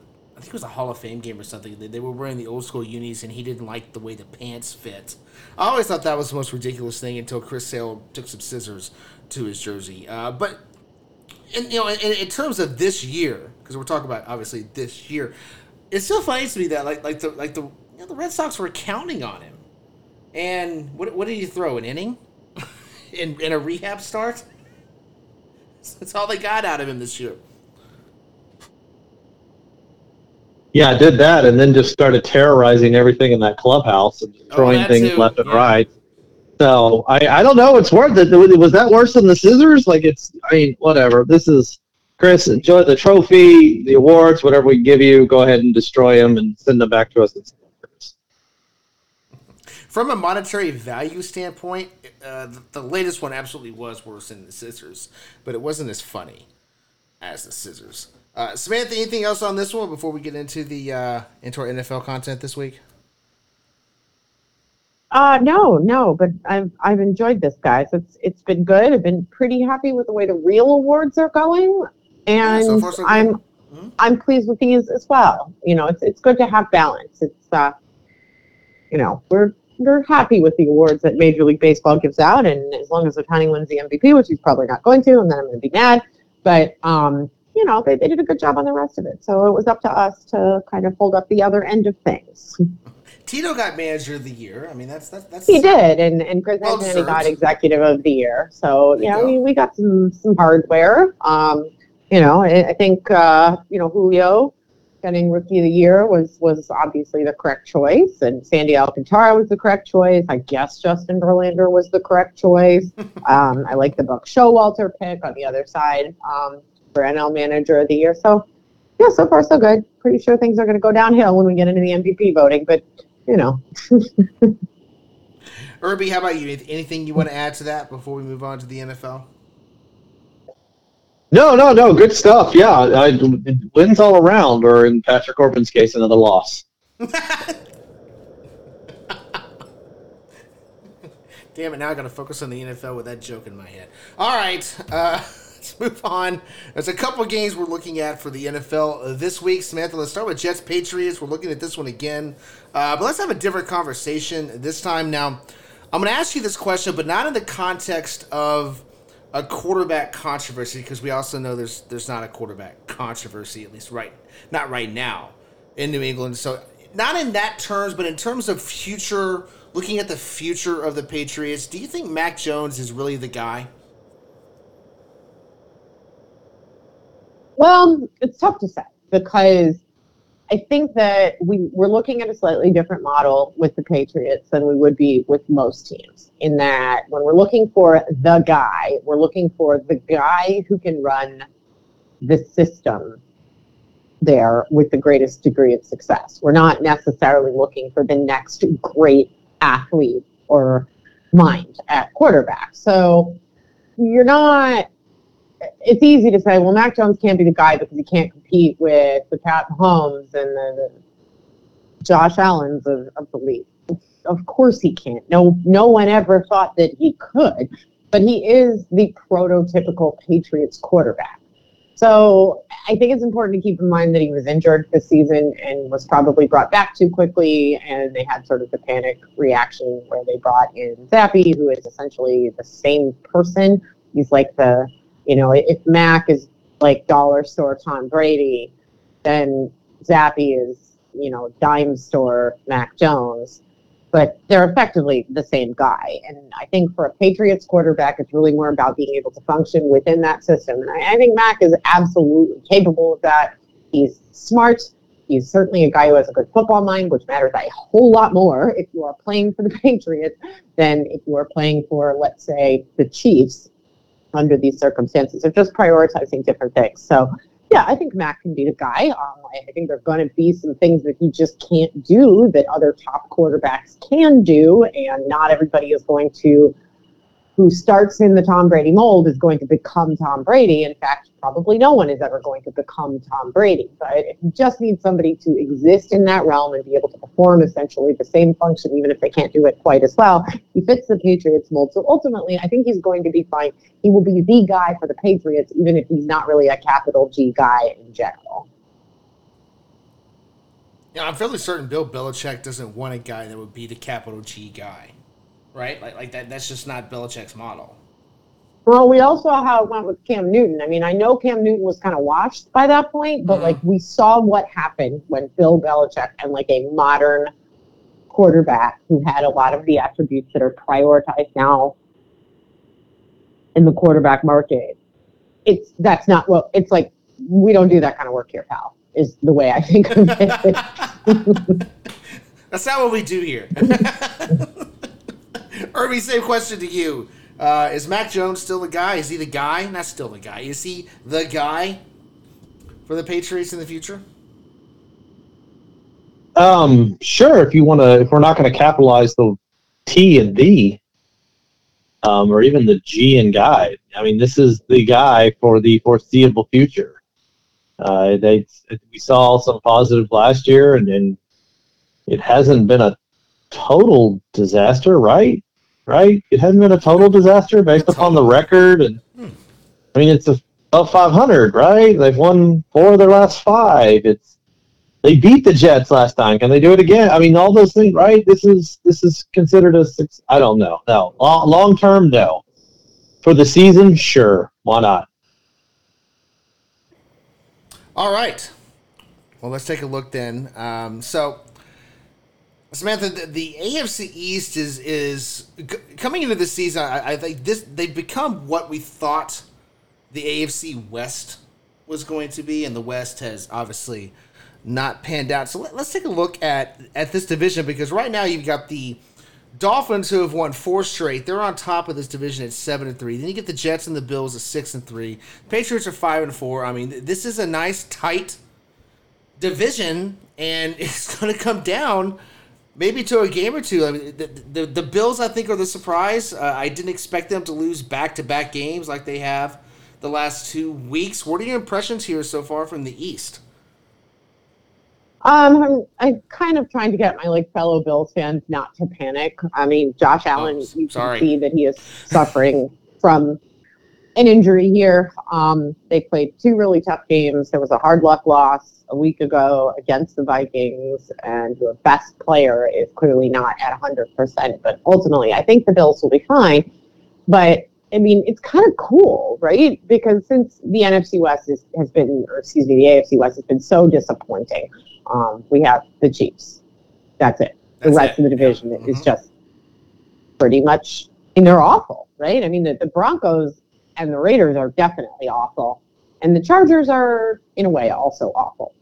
[SPEAKER 1] think it was a Hall of Fame game or something. They, they were wearing the old school unis, and he didn't like the way the pants fit. I always thought that was the most ridiculous thing until Chris Sale took some scissors to his jersey. Uh, but in, you know, in, in terms of this year, because we're talking about obviously this year, it's still funny to me that like like the like the you know, the Red Sox were counting on him. And what what did he throw? An inning in in a rehab start. That's all they got out of him this year.
[SPEAKER 3] Yeah, I did that, and then just started terrorizing everything in that clubhouse and oh, throwing oh, things too. left and yeah. right. So I, I don't know. It's worth it. Was that worse than the scissors? Like it's. I mean, whatever. This is Chris. Enjoy the trophy, the awards, whatever we give you. Go ahead and destroy them and send them back to us.
[SPEAKER 1] From a monetary value standpoint, uh, the, the latest one absolutely was worse than the scissors, but it wasn't as funny as the scissors. Uh, Samantha, anything else on this one before we get into the uh, into our NFL content this week?
[SPEAKER 2] Uh, no, no, but I've I've enjoyed this, guys. It's it's been good. I've been pretty happy with the way the real awards are going, and yeah, so far, so I'm mm-hmm. I'm pleased with these as well. You know, it's it's good to have balance. It's uh, you know, we're we're happy with the awards that Major League Baseball gives out, and as long as Ohtani wins the MVP, which he's probably not going to, and then I'm going to be mad. But um, you know, they, they did a good job on the rest of it. So it was up to us to kind of hold up the other end of things.
[SPEAKER 1] Tito got manager of the year. I mean, that's that's, that's
[SPEAKER 2] he did, and and Chris well Anthony got executive of the year. So you know, we, we got some some hardware. Um, you know, I, I think uh, you know Julio getting rookie of the year was was obviously the correct choice, and Sandy Alcantara was the correct choice. I guess Justin Verlander was the correct choice. um, I like the Buck Showalter pick on the other side. Um, for NL Manager of the Year. So, yeah, so far so good. Pretty sure things are going to go downhill when we get into the MVP voting, but you know.
[SPEAKER 1] Irby, how about you? Anything you want to add to that before we move on to the NFL?
[SPEAKER 3] No, no, no. Good stuff. Yeah, I, wins all around, or in Patrick Corbin's case, another loss.
[SPEAKER 1] Damn it! Now I got to focus on the NFL with that joke in my head. All right, uh, move on. There's a couple games we're looking at for the NFL this week. Samantha, let's start with Jets Patriots. We're looking at this one again, uh, but let's have a different conversation this time. Now, I'm going to ask you this question, but not in the context of a quarterback controversy, because we also know there's there's not a quarterback controversy, at least right not right now in New England. So not in that terms, but in terms of future looking at the future of the Patriots, do you think Mac Jones is really the guy?
[SPEAKER 2] Well, it's tough to say because I think that we, we're looking at a slightly different model with the Patriots than we would be with most teams. In that, when we're looking for the guy, we're looking for the guy who can run the system there with the greatest degree of success. We're not necessarily looking for the next great athlete or mind at quarterback. So you're not. It's easy to say, well, Mac Jones can't be the guy because he can't compete with the Pat Mahomes and the, Josh Allen's of, of the league. Of course he can't. No, no one ever thought that he could, but he is the prototypical Patriots quarterback. So I think it's important to keep in mind that he was injured this season and was probably brought back too quickly, and they had sort of the panic reaction where they brought in Zappe, who is essentially the same person. He's like the, you know, if Mac is like dollar store Tom Brady, then Zappe is, you know, dime store Mac Jones but they're effectively the same guy. And I think for a Patriots quarterback, it's really more about being able to function within that system. And I, I think Mac is absolutely capable of that. He's smart. He's certainly a guy who has a good football mind, which matters a whole lot more if you are playing for the Patriots than if you are playing for, let's say, the Chiefs under these circumstances. They're just prioritizing different things. So yeah, I think Mac can be the guy. Um, I think there's going to be some things that he just can't do that other top quarterbacks can do, and not everybody is going to who starts in the Tom Brady mold is going to become Tom Brady. In fact, probably no one is ever going to become Tom Brady. But if you just need somebody to exist in that realm and be able to perform essentially the same function, even if they can't do it quite as well, he fits the Patriots mold. So ultimately, I think he's going to be fine. He will be the guy for the Patriots, even if he's not really a capital G guy in general.
[SPEAKER 1] Yeah, I'm fairly certain Bill Belichick doesn't want a guy that would be the capital G guy right? Like like that. That's just not Belichick's model.
[SPEAKER 2] Well, we all saw how it went with Cam Newton. I mean, I know Cam Newton was kind of washed by that point, but mm-hmm. like we saw what happened when Bill Belichick and like a modern quarterback who had a lot of the attributes that are prioritized now in the quarterback market. It's that's not what it's like. We don't do that kind of work here, pal. Is the way I think of it.
[SPEAKER 1] that's not what we do here. Irby, same question to you. Uh, is Mac Jones still the guy? Is he the guy? Not still the guy. Is he the guy for the Patriots in the future?
[SPEAKER 3] Um, sure. If you want to, if we're not going to capitalize the T and D, um, or even the G and guy. I mean, this is the guy for the foreseeable future. Uh, they we saw some positive last year, and, and it hasn't been a total disaster, right? Right? It hasn't been a total disaster based upon the record, and hmm. I mean it's above 500, right? They've won four of their last five. It's they beat the Jets last time. Can they do it again? I mean, all those things, right? This is this is considered a six. I don't know. No, long term, no. For the season, sure. Why not?
[SPEAKER 1] All right. Well, let's take a look then. Um, so Samantha, the, the, AFC East is is coming into the season. I, I, think this they've become what we thought the AFC West was going to be, and the West has obviously not panned out. So let, us take a look at at this division because right now you've got the Dolphins who have won four straight. They're on top of this division at seven and three. Then you get the Jets and the Bills at six and three. Patriots are five and four. I mean, this is a nice tight division, and it's going to come down maybe to a game or two. I mean, the, the, the Bills, I think, are the surprise. Uh, I didn't expect them to lose back to back games like they have the last two weeks. What are your impressions here so far from the East?
[SPEAKER 2] Um, I'm, I'm kind of trying to get my like fellow Bills fans not to panic. I mean, Josh Allen, oh, you can see that he is suffering from an injury here. Um, they played two really tough games. There was a hard luck loss a week ago against the Vikings, and your best player is clearly not at 100%. But ultimately, I think the Bills will be fine. But I mean, it's kind of cool, right? Because since the NFC West is, has been, or excuse me, the AFC West has been so disappointing, um, we have the Chiefs. That's it. That's the rest it. of the division yeah. is mm-hmm. just pretty much, and they're awful, right? I mean, the, the Broncos and the Raiders are definitely awful. And the Chargers are, in a way, also awful.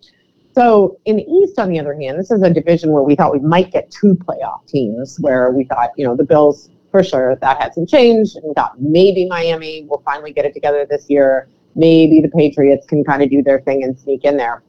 [SPEAKER 2] So in the East, on the other hand, this is a division where we thought we might get two playoff teams, where we thought, you know, the Bills, for sure, that hasn't changed. And thought maybe Miami will finally get it together this year. Maybe the Patriots can kind of do their thing and sneak in there.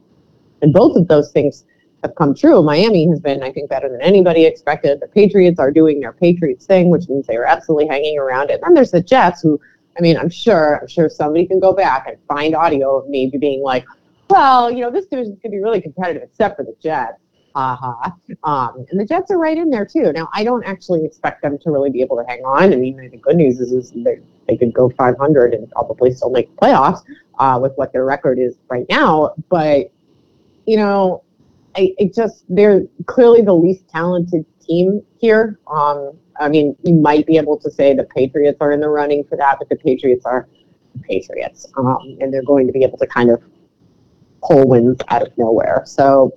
[SPEAKER 2] And both of those things have come true. Miami has been, I think, better than anybody expected. The Patriots are doing their Patriots thing, which means they are absolutely hanging around. And then there's the Jets, who I mean, I'm sure, I'm sure somebody can go back and find audio of me being like, well, you know, this division's going to be really competitive except for the Jets. Uh-huh. Um, and the Jets are right in there too. Now, I don't actually expect them to really be able to hang on. I mean, the good news is, is they, they could go 500 and probably still make playoffs uh, with what their record is right now. But, you know, I, I just, they're clearly the least talented team here. Um, I mean, you might be able to say the Patriots are in the running for that, but the Patriots are the Patriots, um, and they're going to be able to kind of pull wins out of nowhere. So,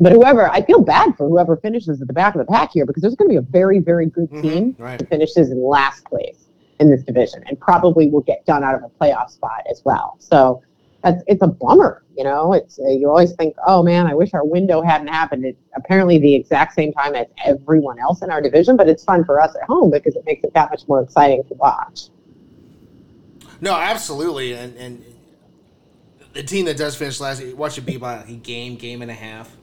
[SPEAKER 2] but whoever, I feel bad for whoever finishes at the back of the pack here because there's going to be a very, very good mm-hmm, team mm-hmm, right. that finishes in last place in this division and probably will get done out of a playoff spot as well. So it's, it's a bummer. You know, it's uh, you always think, oh man, I wish our window hadn't happened. It's apparently the exact same time as everyone else in our division, but it's fun for us at home because it makes it that much more exciting to watch.
[SPEAKER 1] No, absolutely, and and the team that does finish last, watch it be by a game, game and a half.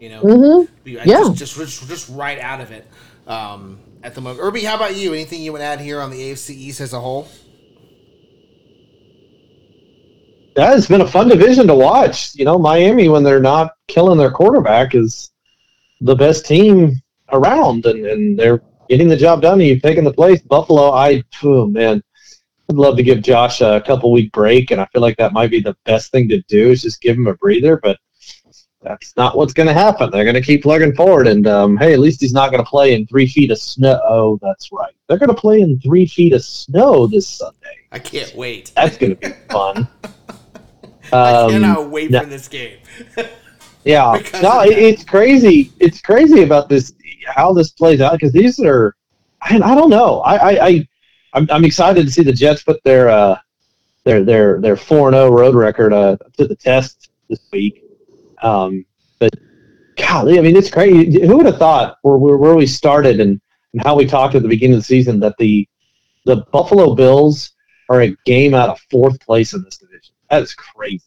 [SPEAKER 1] You know,
[SPEAKER 2] mm-hmm. yeah,
[SPEAKER 1] just, just just right out of it um, at the moment. Irby, how about you? Anything you would add here on the AFC East as a whole?
[SPEAKER 3] Yeah, it's been a fun division to watch. You know, Miami when they're not killing their quarterback is the best team around, and, and they're getting the job done. You've taken the place. Buffalo, I oh man, I'd love to give Josh a couple week break, and I feel like that might be the best thing to do is just give him a breather. But that's not what's going to happen. They're going to keep plugging forward, and um, hey, at least he's not going to play in three feet of snow. Oh, that's right. They're going to play in three feet of snow this Sunday.
[SPEAKER 1] I can't wait.
[SPEAKER 3] That's going to be fun.
[SPEAKER 1] I um, cannot wait no, for this game.
[SPEAKER 3] yeah, no, it, it's crazy. It's crazy about this how this plays out because these are, I, I don't know. I, I, I I'm, I'm excited to see the Jets put their uh, their their their four zero oh road record uh, to the test this week. Um, but golly, I mean, it's crazy. Who would have thought where, where, where we started and, and how we talked at the beginning of the season that the the Buffalo Bills are a game out of fourth place in this. That is crazy.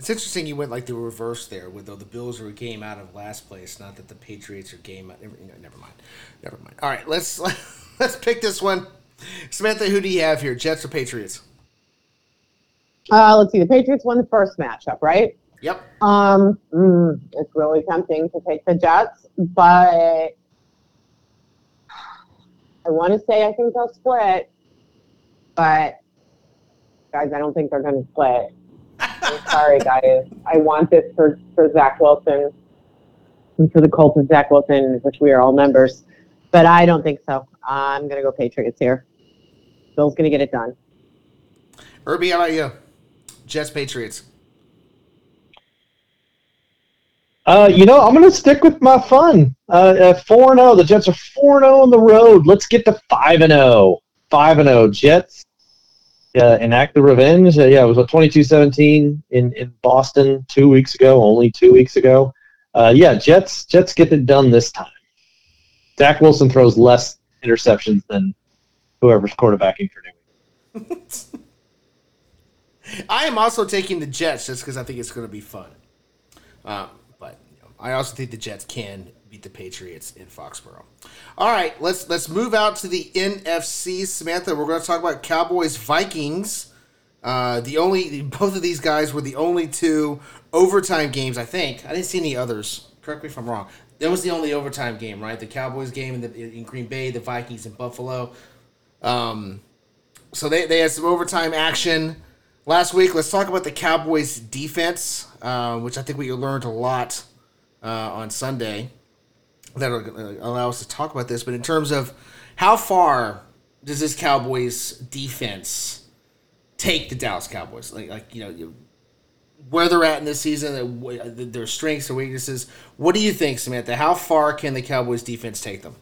[SPEAKER 1] It's interesting you went like the reverse there, with though the Bills are a game out of last place, not that the Patriots are game. Never, never mind, never mind. All right, let's let's pick this one. Samantha, who do you have here, Jets or Patriots?
[SPEAKER 2] Uh, let's see. The Patriots won the first matchup, right?
[SPEAKER 1] Yep.
[SPEAKER 2] Um, mm, it's really tempting to take the Jets, but I want to say I think they'll split, but guys, I don't think they're going to split. I'm sorry, guys. I want this for, for Zach Wilson and for the Colts of Zach Wilson, which we are all members. But I don't think so. I'm going to go Patriots here. Bill's going to get it done.
[SPEAKER 1] Irby, how about you? Jets, Patriots.
[SPEAKER 3] Uh, you know, I'm going to stick with my fun. Uh, 4 0. The Jets are 4 0 on the road. Let's get to 5 0. 5 0. Jets uh, enact the revenge. Uh, yeah, it was a 22-17 in, in Boston two weeks ago, only two weeks ago. Uh, yeah, Jets Jets get it done this time. Zach Wilson throws less interceptions than whoever's quarterbacking for New England.
[SPEAKER 1] I am also taking the Jets just because I think it's going to be fun. Um, but you know, I also think the Jets can beat the Patriots in Foxborough. All right, let's let's move out to the NFC. Samantha, we're going to talk about Cowboys Vikings. Uh, the only both of these guys were the only two overtime games. I think I didn't see any others. Correct me if I'm wrong. That was the only overtime game, right? The Cowboys game in, the, in Green Bay, the Vikings in Buffalo. Um, so they, they had some overtime action last week. Let's talk about the Cowboys defense, uh, which I think we learned a lot uh, on Sunday that will allow us to talk about this. But in terms of how far does this Cowboys defense take the Dallas Cowboys? Like, like you know, you, where they're at in this season, their strengths or weaknesses. What do you think, Samantha? How far can the Cowboys defense take them?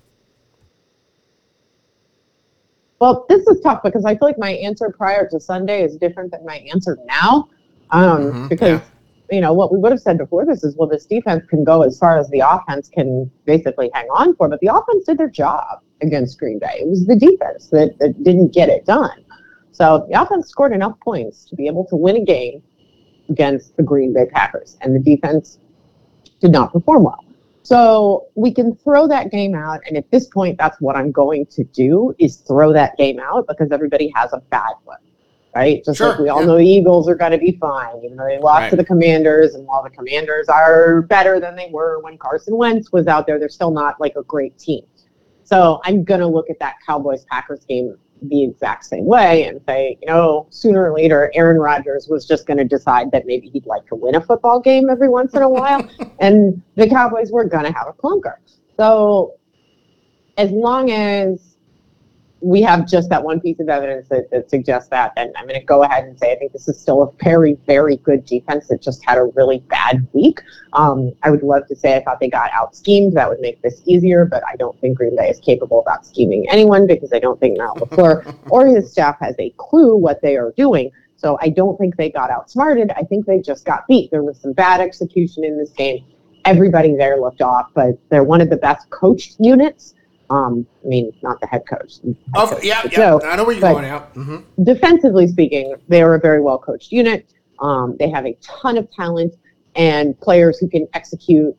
[SPEAKER 2] Well, this is tough because I feel like my answer prior to Sunday is different than my answer now. Um, mm-hmm, because, yeah. You know, what we would have said before this is, well, this defense can go as far as the offense can basically hang on for, but the offense did their job against Green Bay. It was the defense that, that didn't get it done. So the offense scored enough points to be able to win a game against the Green Bay Packers, and the defense did not perform well. So we can throw that game out, and at this point, that's what I'm going to do is throw that game out because everybody has a bad one, right? Just sure, like we all yeah. know the Eagles are going to be fine, even though they lost right. to the Commanders, and while the Commanders are better than they were when Carson Wentz was out there, they're still not like a great team. So I'm going to look at that Cowboys Packers game the exact same way and say, you know, sooner or later, Aaron Rodgers was just going to decide that maybe he'd like to win a football game every once in a while, and the Cowboys were going to have a clunker. So, as long as we have just that one piece of evidence that, that suggests that, And I'm going to go ahead and say I think this is still a very, very good defense that just had a really bad week. Um, I would love to say I thought they got out schemed. That would make this easier, but I don't think Green Bay is capable of out scheming anyone because I don't think Matt LaFleur or his staff has a clue what they are doing. So I don't think they got outsmarted. I think they just got beat. There was some bad execution in this game. Everybody there looked off, but they're one of the best coached units um, I mean, not the head coach. Head
[SPEAKER 1] oh, coach yeah, yeah. I know where you're going out.
[SPEAKER 2] Mm-hmm. Defensively speaking, they are a very well coached unit. Um, they have a ton of talent and players who can execute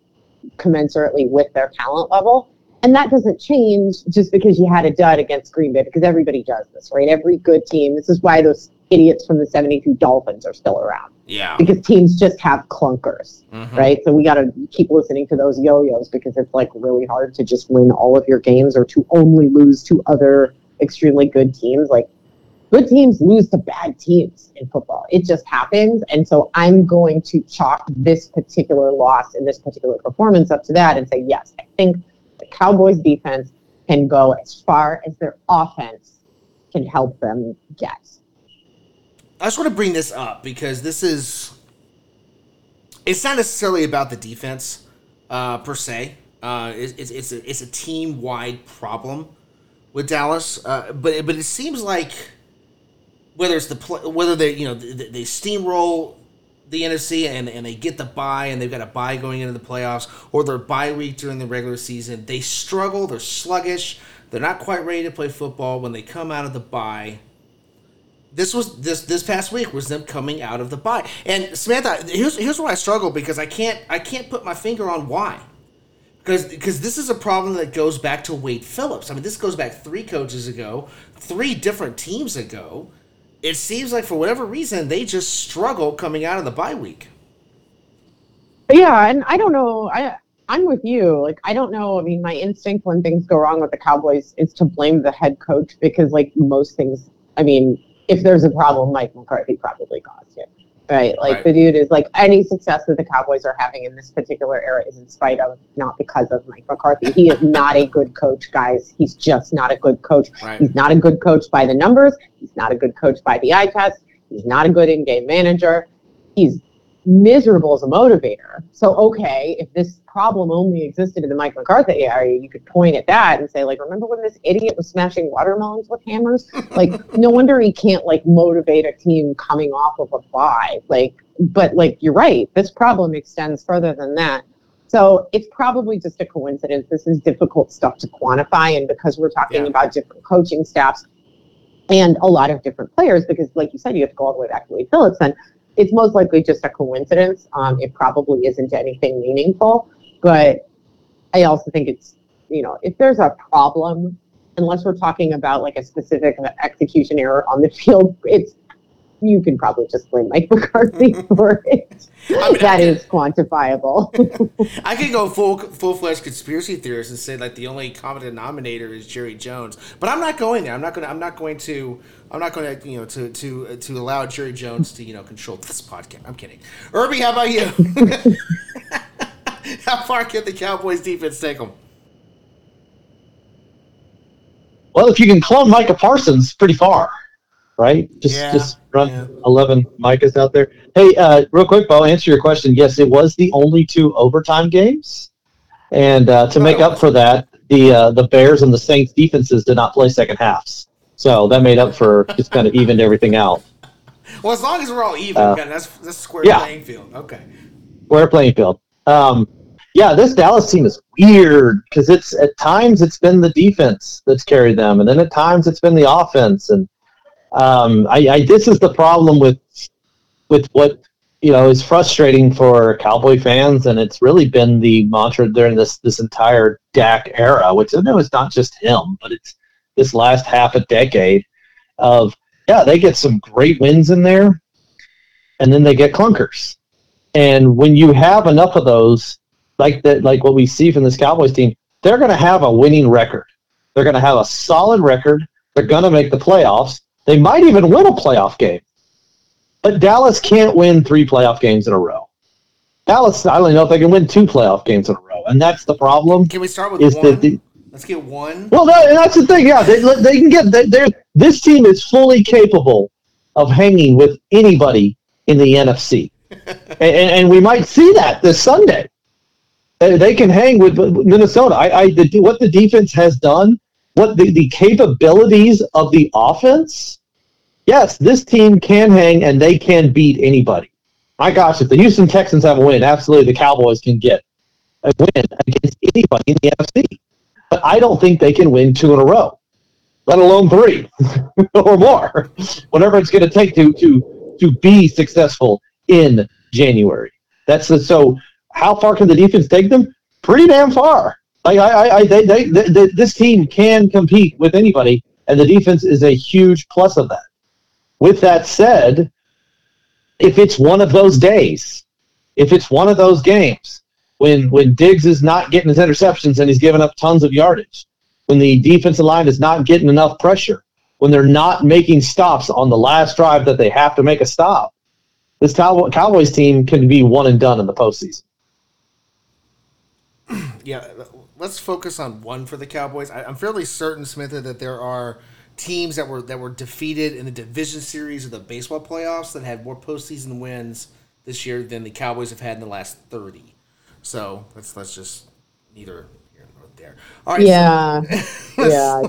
[SPEAKER 2] commensurately with their talent level. And that doesn't change just because you had a dud against Green Bay, because everybody does this, right? Every good team. This is why those idiots from the 72 Dolphins are still around.
[SPEAKER 1] Yeah.
[SPEAKER 2] Because teams just have clunkers, mm-hmm. right? So we got to keep listening to those yo yos because it's like really hard to just win all of your games or to only lose to other extremely good teams. Like good teams lose to bad teams in football. It just happens. And so I'm going to chalk this particular loss and this particular performance up to that and say, yes, I think the Cowboys defense can go as far as their offense can help them get.
[SPEAKER 1] I just want to bring this up because this is. It's not necessarily about the defense uh, per se. Uh, it's, it's, a, it's a team wide problem with Dallas, uh, but but it seems like whether it's the whether they you know they, they steamroll the NFC and, and they get the bye and they've got a bye going into the playoffs or their bye week during the regular season, they struggle. They're sluggish. They're not quite ready to play football when they come out of the bye this was this this past week was them coming out of the bye. And Samantha, here's here's where I struggle because I can't I can't put my finger on why. Because because this is a problem that goes back to Wade Phillips. I mean, this goes back three coaches ago, three different teams ago. It seems like for whatever reason they just struggle coming out of the bye week.
[SPEAKER 2] Yeah, and I don't know. I I'm with you. Like I don't know. I mean, my instinct when things go wrong with the Cowboys is to blame the head coach because like most things. I mean, if there's a problem, Mike McCarthy probably caused it. Right. Like right. the dude is like any success that the Cowboys are having in this particular era is in spite of, not because of Mike McCarthy. He is not a good coach, guys. He's just not a good coach. Right. He's not a good coach by the numbers. He's not a good coach by the eye test. He's not a good in game manager. He's miserable as a motivator. So, okay, if this problem only existed in the Mike McCarthy area, you could point at that and say, like, remember when this idiot was smashing watermelons with hammers? Like, no wonder he can't like motivate a team coming off of a bye. Like, but like, you're right. This problem extends further than that. So it's probably just a coincidence. This is difficult stuff to quantify, and because we're talking yeah. about different coaching staffs, and a lot of different players because, like you said, you have to go all the way back to Wade Phillips. And it's most likely just a coincidence. Um, it probably isn't anything meaningful, but I also think it's, you know, if there's a problem, unless we're talking about like a specific execution error on the field, it's you can probably just blame Mike McCarthy mm-hmm. for it. I mean, that is quantifiable.
[SPEAKER 1] I could go full full fledged conspiracy theorist and say like the only common denominator is Jerry Jones, but I'm not going there. I'm not going. To, I'm not going to. I'm not going to you know to to to allow Jerry Jones to you know control this podcast. I'm kidding. Irby, how about you? how far can the Cowboys defense take them?
[SPEAKER 3] Well, if you can clone Micah Parsons, pretty far right? Just yeah, just run yeah. eleven Micahs out there. Hey, uh, real quick, Bo, answer your question. Yes, it was the only two overtime games, and uh, to make up for that, the uh, the Bears and the Saints defenses did not play second halves, so that made up for just kind of evened everything out.
[SPEAKER 1] Well, as long as we're all even, uh, that's that's square yeah. playing field. Okay,
[SPEAKER 3] square playing field. Um, yeah, this Dallas team is weird because it's at times it's been the defense that's carried them, and then at times it's been the offense, and um, I, I, this is the problem with with what you know is frustrating for Cowboy fans, and it's really been the mantra during this this entire Dak era. Which I know it's not just him, but it's this last half a decade of yeah, they get some great wins in there, and then they get clunkers. And when you have enough of those, like that, like what we see from this Cowboys team, they're going to have a winning record. They're going to have a solid record. They're going to make the playoffs they might even win a playoff game. But Dallas can't win three playoff games in a row. Dallas, I don't know if they can win two playoff games in a row, and that's the problem.
[SPEAKER 1] Can we start with one? The, Let's get one.
[SPEAKER 3] Well, that, that's the thing. Yeah, they, they can get. They, this team is fully capable of hanging with anybody in the NFC, and, and, we might see that this Sunday. They, they can hang with Minnesota. I, I the, what the defense has done, what the, the capabilities of the offense yes, this team can hang and they can beat anybody. My gosh, if the Houston Texans have a win, absolutely the Cowboys can get a win against anybody in the NFC. But I don't think they can win two in a row, let alone three or more, whatever it's going to take to to to be successful in January. That's the, so. How far can the defense take them? Pretty damn far. Like I, I, I they, they, they, this team can compete with anybody, and the defense is a huge plus of that. With that said, if it's one of those days, if it's one of those games when when Diggs is not getting his interceptions and he's giving up tons of yardage, when the defensive line is not getting enough pressure, when they're not making stops on the last drive that they have to make a stop, this Cow- Cowboys team can be one and done in the postseason.
[SPEAKER 1] Yeah, let's focus on one for the Cowboys. I, am fairly certain, Smith, that there are teams that were that were defeated in the division series of the baseball playoffs that had more postseason wins this year than the Cowboys have had in the last thirty. So let's let's just neither here nor there.
[SPEAKER 2] All right. Yeah. So let's,
[SPEAKER 1] yeah.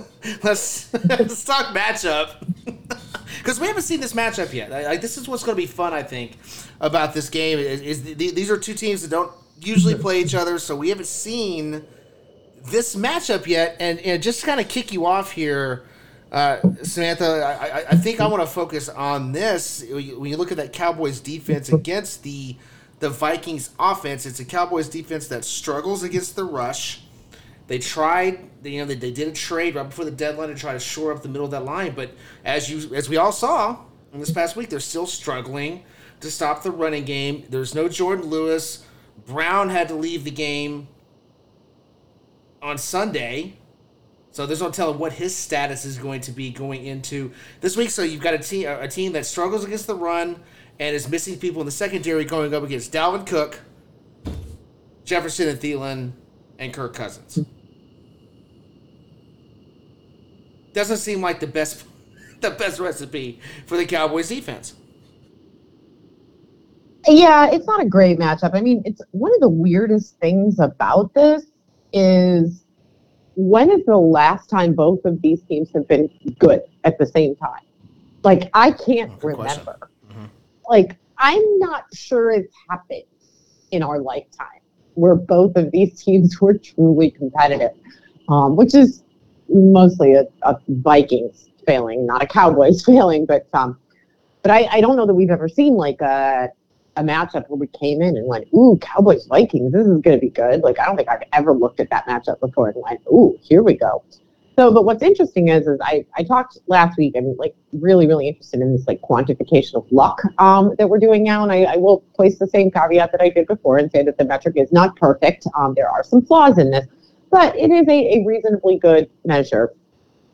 [SPEAKER 1] Let's let's talk matchup because we haven't seen this matchup yet. Like this is what's going to be fun, I think, about this game. Is, is the, these are two teams that don't usually play each other, so we haven't seen this matchup yet. And, and just kind of kick you off here uh, Samantha, I, I think I want to focus on this. When you look at that Cowboys defense against the the Vikings offense, it's a Cowboys defense that struggles against the rush. They tried, you know, they, they did a trade right before the deadline to try to shore up the middle of that line, but as you as we all saw in this past week, they're still struggling to stop the running game. There's no Jourdan Lewis. Brown had to leave the game on Sunday so there's no telling what his status is going to be going into this week. So you've got a team a team that struggles against the run and is missing people in the secondary going up against Dalvin Cook, Jefferson and Thielen, and Kirk Cousins. Doesn't seem like the best the best recipe for the Cowboys defense.
[SPEAKER 2] Yeah, it's not a great matchup. I mean, it's one of the weirdest things about this is when is the last time both of these teams have been good at the same time? Like, I can't oh, remember. Mm-hmm. Like, I'm not sure it's happened in our lifetime where both of these teams were truly competitive, um, which is mostly a, a Vikings failing, not a Cowboys failing, but um, but I, I don't know that we've ever seen like a a matchup where we came in and went, ooh, Cowboys Vikings, this is going to be good. Like I don't think I've ever looked at that matchup before and went, ooh, here we go. So, but what's interesting is, is I, I talked last week. I'm like really, really interested in this like quantification of luck um, that we're doing now, and I, I will place the same caveat that I did before and say that the metric is not perfect. Um, there are some flaws in this, but it is a, a reasonably good measure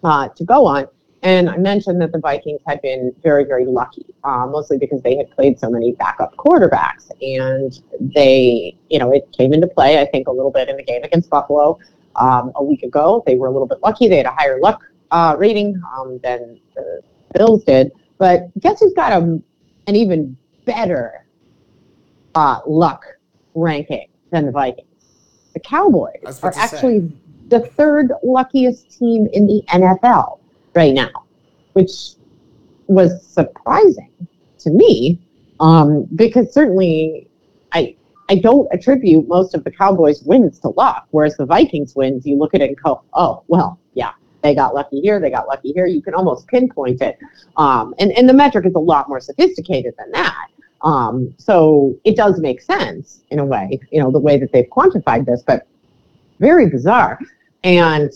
[SPEAKER 2] uh, to go on. And I mentioned that the Vikings had been very, very lucky, uh, mostly because they had played so many backup quarterbacks. And they, you know, it came into play, I think, a little bit in the game against Buffalo um, a week ago. They were a little bit lucky. They had a higher luck uh, rating um, than the Bills did. But guess who's got a, an even better uh, luck ranking than the Vikings? The Cowboys are actually say. the third luckiest team in the NFL right now, which was surprising to me um, because certainly I I don't attribute most of the Cowboys' wins to luck, whereas the Vikings' wins, you look at it and go, oh, well, yeah, they got lucky here, they got lucky here. You can almost pinpoint it. Um, and, and the metric is a lot more sophisticated than that. Um, so it does make sense in a way, you know, the way that they've quantified this, but very bizarre. And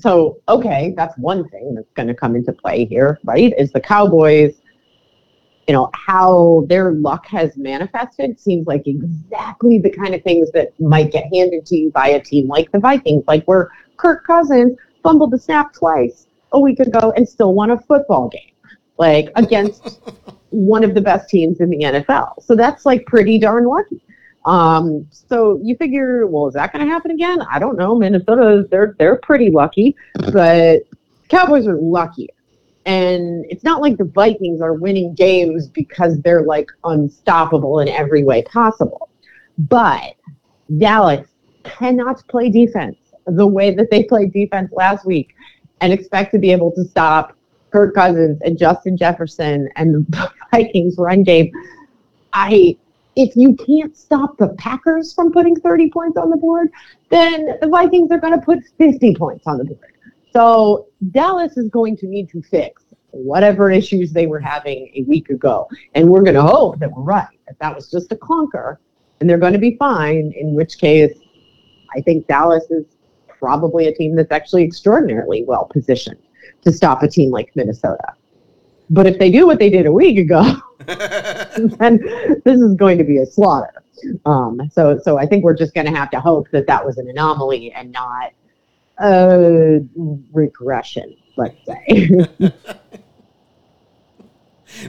[SPEAKER 2] so, okay, that's one thing that's going to come into play here, right? Is the Cowboys, you know, how their luck has manifested seems like exactly the kind of things that might get handed to you by a team like the Vikings, like where Kirk Cousins fumbled the snap twice a week ago and still won a football game, like against one of the best teams in the NFL. So that's like pretty darn lucky. Um, so you figure, well, is that going to happen again? I don't know. Minnesota, they're they're pretty lucky, but Cowboys are lucky, And it's not like the Vikings are winning games because they're like unstoppable in every way possible. But Dallas cannot play defense the way that they played defense last week and expect to be able to stop Kirk Cousins and Justin Jefferson and the Vikings run game. I if you can't stop the Packers from putting 30 points on the board, then the Vikings are going to put 50 points on the board. So Dallas is going to need to fix whatever issues they were having a week ago. And we're going to hope that we're right, that that was just a clunker and they're going to be fine, in which case I think Dallas is probably a team that's actually extraordinarily well positioned to stop a team like Minnesota. But if they do what they did a week ago, then this is going to be a slaughter. Um, so, so I think we're just going to have to hope that that was an anomaly and not a regression. Let's say.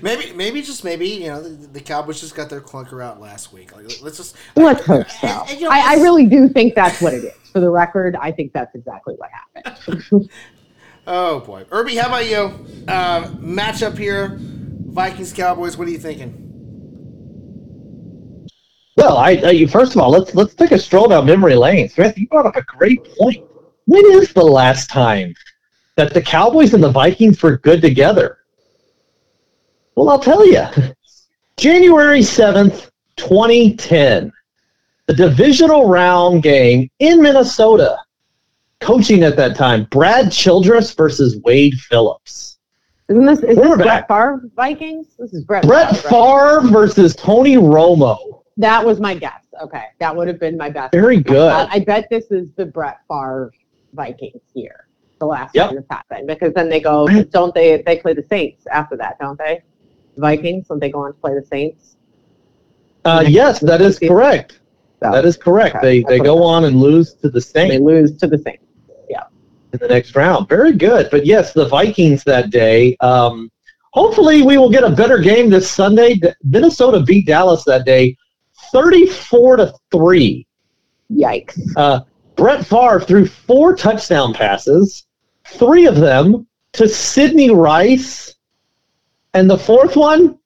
[SPEAKER 1] maybe, maybe just maybe you know the, the, Cowboys just got their clunker out last week. Like, let's just
[SPEAKER 2] let's hope so. And, and, you know, I, I really do think that's what it is. For the record, I think that's exactly what happened.
[SPEAKER 1] Oh boy, Irby, how about you? Uh, matchup here, Vikings Cowboys. What are you thinking?
[SPEAKER 3] Well, I, I first of all let's let's take a stroll down memory lane. Smith, you brought up a great point. When is the last time that the Cowboys and the Vikings were good together? Well, I'll tell you. January seventh, twenty ten, the divisional round game in Minnesota coaching at that time, Brad Childress versus Wade Phillips.
[SPEAKER 2] Isn't this is this Brett Favre Vikings? This is Brett.
[SPEAKER 3] Brett Favre, versus Tony Romo.
[SPEAKER 2] That was my guess. Okay, that would have been my best.
[SPEAKER 3] Very good.
[SPEAKER 2] I, I bet this is the Brett Favre Vikings here. The last yep. time this happened because then they go, don't they? They play the Saints after that, don't they? Vikings, don't they go on to play the Saints?
[SPEAKER 3] Uh, yes, that is correct. that is correct. Okay. They they go on and lose to the Saints.
[SPEAKER 2] They lose to the Saints
[SPEAKER 3] in the next round. Very good. But yes, the Vikings that day. Um, hopefully, we will get a better game this Sunday. Minnesota beat Dallas that day, thirty-four to three.
[SPEAKER 2] Yikes!
[SPEAKER 3] Uh, Brett Favre threw four touchdown passes, three of them to Sidney Rice, and the fourth one.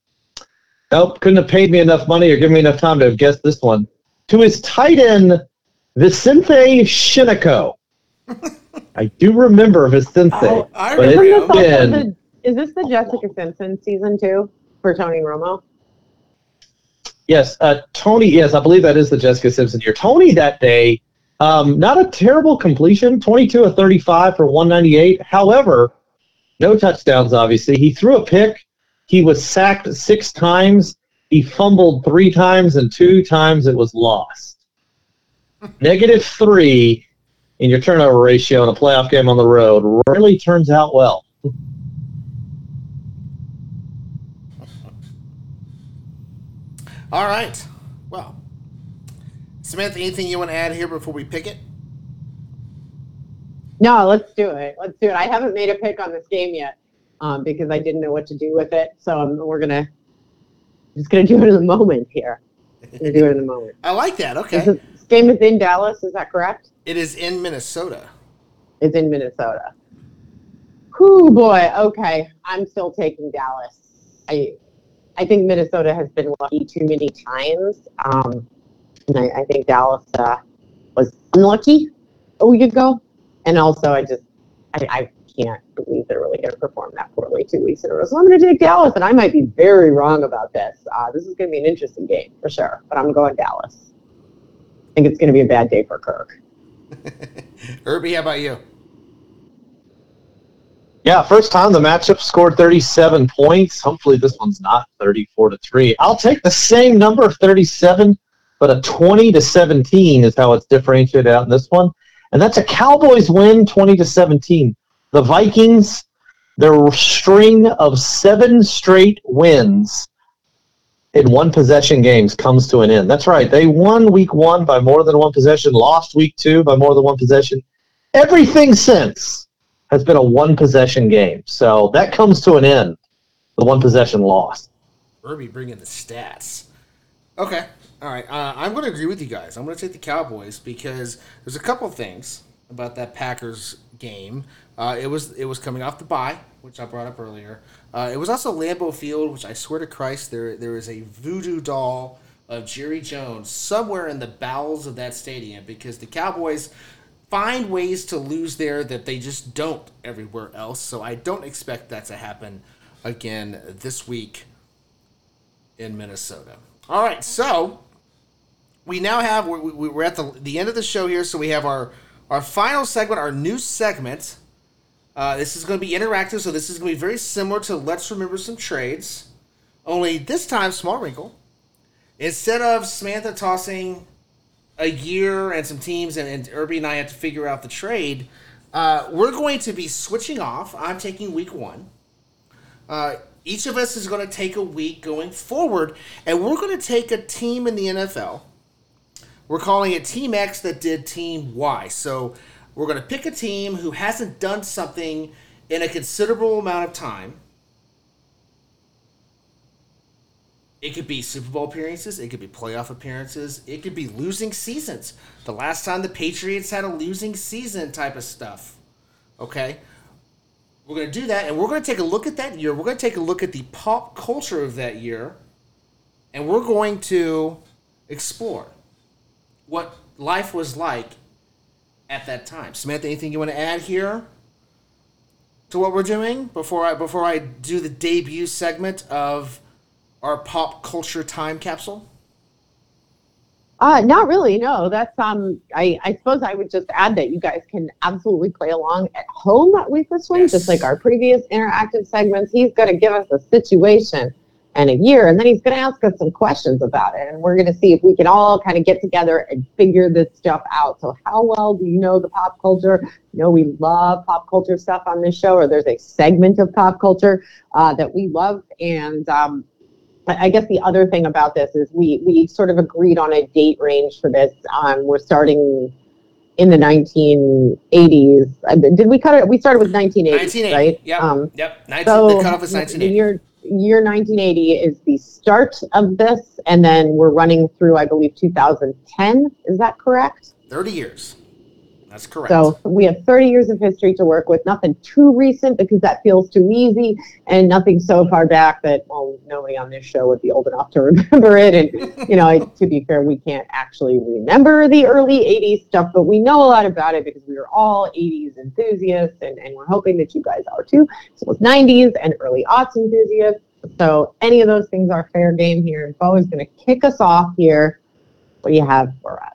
[SPEAKER 3] Nope, couldn't have paid me enough money or given me enough time to have guessed this one. To his tight end, Visanthe Shiancoe. I do remember Visanthe. Oh,
[SPEAKER 1] I but remember.
[SPEAKER 2] Been, the, is this the Jessica Simpson season two for Tony Romo?
[SPEAKER 3] Yes, uh, Tony. Yes, I believe that is the Jessica Simpson year. Tony that day, um, not a terrible completion, twenty-two of thirty-five for one ninety-eight. However, No touchdowns, obviously. He threw a pick. He was sacked six times. He fumbled three times, and two times it was lost. Negative three in your turnover ratio in a playoff game on the road rarely turns out well.
[SPEAKER 1] All right. Well, Samantha, anything you want to add here before we pick it?
[SPEAKER 2] No, let's do it. Let's do it. I haven't made a pick on this game yet um, because I didn't know what to do with it. So um, we're gonna just gonna do it in the moment here. Gonna do it in the moment.
[SPEAKER 1] I like that. Okay.
[SPEAKER 2] This, is, this game is in Dallas. Is that correct?
[SPEAKER 1] It is in Minnesota.
[SPEAKER 2] It's in Minnesota. Whew, boy. Okay, I'm still taking Dallas. I I think Minnesota has been lucky too many times. Um, and I, I think Dallas uh, was unlucky a week ago. And also, I just, I, I can't believe they're really going to perform that poorly two weeks in a row. So I'm going to take Dallas, and I might be very wrong about this. Uh, this is going to be an interesting game for sure, but I'm going Dallas. I think it's going to be a bad day for Kirk.
[SPEAKER 1] Irby, how about you?
[SPEAKER 3] Yeah, first time the matchup scored 37 points. Hopefully this one's not 34 to 3. I'll take the same number of 37, but a 20 to 17 is how it's differentiated out in this one. And that's a Cowboys win 20 to 17. The Vikings, their string of seven straight wins in one possession games comes to an end. That's right. They won week one by more than one possession, lost week two by more than one possession. Everything since has been a one possession game. So that comes to an end. The one possession loss.
[SPEAKER 1] Irby bringing the stats. Okay. All right. Uh, I'm going to agree with you guys. I'm going to take the Cowboys because there's a couple things about that Packers game. Uh, it was it was coming off the bye, which I brought up earlier. Uh, it was also Lambeau Field, which I swear to Christ, there there is a voodoo doll of Jerry Jones somewhere in the bowels of that stadium because the Cowboys find ways to lose there that they just don't everywhere else. So I don't expect that to happen again this week in Minnesota. All right, so we now have we're, we're at the the end of the show here, so we have our our final segment, our new segment. Uh, this is going to be interactive, so this is going to be very similar to Let's Remember Some Trades. Only this time, small wrinkle. Instead of Samantha tossing a year and some teams, and, and Irby and I have to figure out the trade, uh, we're going to be switching off. I'm taking week one. Uh, each of us is going to take a week going forward, and we're going to take a team in the NFL. We're calling it Team X that did Team Y. So we're going to pick a team who hasn't done something in a considerable amount of time. It could be Super Bowl appearances, it could be playoff appearances, it could be losing seasons. The last time the Patriots had a losing season type of stuff. Okay? We're going to do that, and we're going to take a look at that year. We're going to take a look at the pop culture of that year, and we're going to explore what life was like at that time. Samantha, anything you want to add here to what we're doing before I before I do the debut segment of our pop culture time capsule?
[SPEAKER 2] Uh, not really. No, that's um. I I suppose I would just add that you guys can absolutely play along at home with this one,
[SPEAKER 1] Yes.
[SPEAKER 2] just like our previous interactive segments. He's going to give us a situation and a year, and then he's going to ask us some questions about it, and we're going to see if we can all kind of get together and figure this stuff out. So, how well do you know the pop culture? You know, we love pop culture stuff on this show, or there's a segment of pop culture uh, that we love, and um, I guess the other thing about this is we we sort of agreed on a date range for this. Um, we're starting in the 1980s. Uh, Did we cut it? We started with 1980s,
[SPEAKER 1] 1980.
[SPEAKER 2] right?
[SPEAKER 1] Yep.
[SPEAKER 2] Um,
[SPEAKER 1] yep. 19,
[SPEAKER 2] so
[SPEAKER 1] the cutoff is
[SPEAKER 2] the
[SPEAKER 1] 1980.
[SPEAKER 2] Year year 1980 is the start of this, and then we're running through, I believe, 2010. Is that correct?
[SPEAKER 1] 30 years. That's correct.
[SPEAKER 2] So we have 30 years of history to work with. Nothing too recent because that feels too easy, and nothing so far back that well, nobody on this show would be old enough to remember it. And you know, I- to be fair, we can't actually remember the early 80s stuff, but we know a lot about it because we were all 80s enthusiasts, and, and we're hoping that you guys are too. So it's 90s and early aughts enthusiasts. So any of those things are fair game here. And Bo is going to kick us off here. What do you have for us?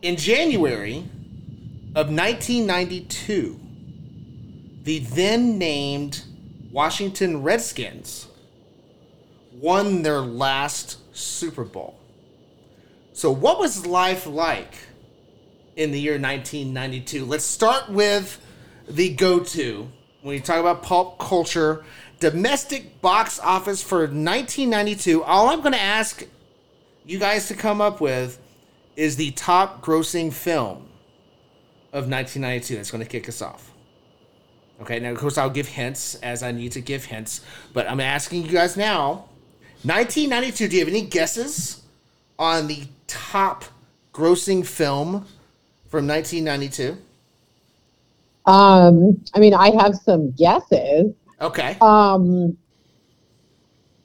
[SPEAKER 1] In January of 1992, the then named Washington Redskins won their last Super Bowl. So, what was life like in the year 1992? Let's start with the go to when you talk about pulp culture, domestic box office for 1992. All I'm going to ask you guys to come up with is the top grossing film of 1992 that's going to kick us off. Okay, now of course I'll give hints as I need to give hints, but I'm asking you guys now 1992, do you have any guesses on the top grossing film from 1992?
[SPEAKER 2] Um, I mean, I have some guesses.
[SPEAKER 1] Okay.
[SPEAKER 2] Um,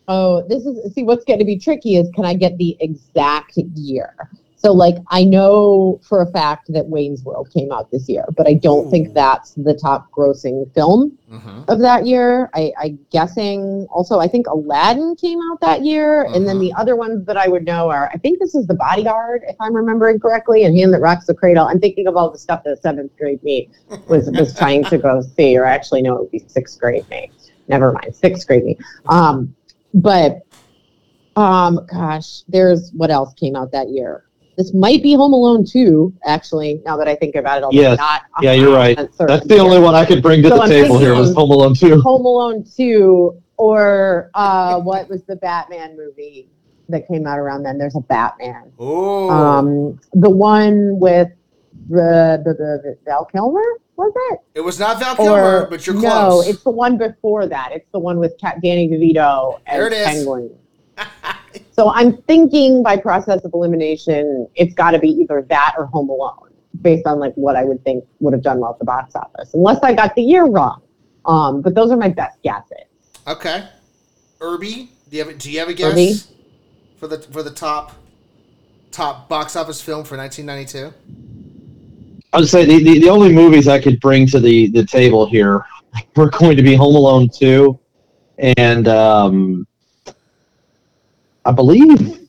[SPEAKER 2] oh, this is see what's going to be tricky is can I get the exact year? So, like, I know for a fact that Wayne's World came out this year, but I don't
[SPEAKER 1] Ooh.
[SPEAKER 2] think that's the top grossing film
[SPEAKER 1] hmm
[SPEAKER 2] of that year. I, I'm guessing also, I think Aladdin came out that year. And then the other ones that I would know are, I think this is The Bodyguard, if I'm remembering correctly, and Hand That Rocks the Cradle. I'm thinking of all the stuff that seventh grade me was, was trying to go see, or actually, no, it would be sixth grade me. Never mind, sixth grade me. Um, but, um, gosh, there's what else came out that year? This might be Home Alone 2, actually, now that I think about it. although
[SPEAKER 3] Yes.
[SPEAKER 2] Not
[SPEAKER 3] Yeah, you're right.
[SPEAKER 2] certain
[SPEAKER 3] That's the
[SPEAKER 2] here.
[SPEAKER 3] only one I could bring to
[SPEAKER 2] So
[SPEAKER 3] the
[SPEAKER 2] I'm
[SPEAKER 3] table here was Home Alone 2.
[SPEAKER 2] Home Alone 2 or uh, what was the Batman movie that came out around then? There's a Batman.
[SPEAKER 1] Oh.
[SPEAKER 2] Um, the one with the, the, the, the Val Kilmer, was it?
[SPEAKER 1] it was not Val Kilmer,
[SPEAKER 2] Or
[SPEAKER 1] but you're close.
[SPEAKER 2] no, it's the one before that. It's the one with Cat Danny DeVito as
[SPEAKER 1] There it is.
[SPEAKER 2] Penguin. So I'm thinking by process of elimination, it's got to be either that or Home Alone, based on like what I would think would have done well at the box office, unless I got the year wrong. Um, but those are my best guesses.
[SPEAKER 1] okay. Irby, do you have do you have a guess
[SPEAKER 2] Irby?
[SPEAKER 1] for the for the top top box office film for 1992?
[SPEAKER 3] I would say the, the, the only movies I could bring to the, the table here were going to be Home Alone 2 and um, I believe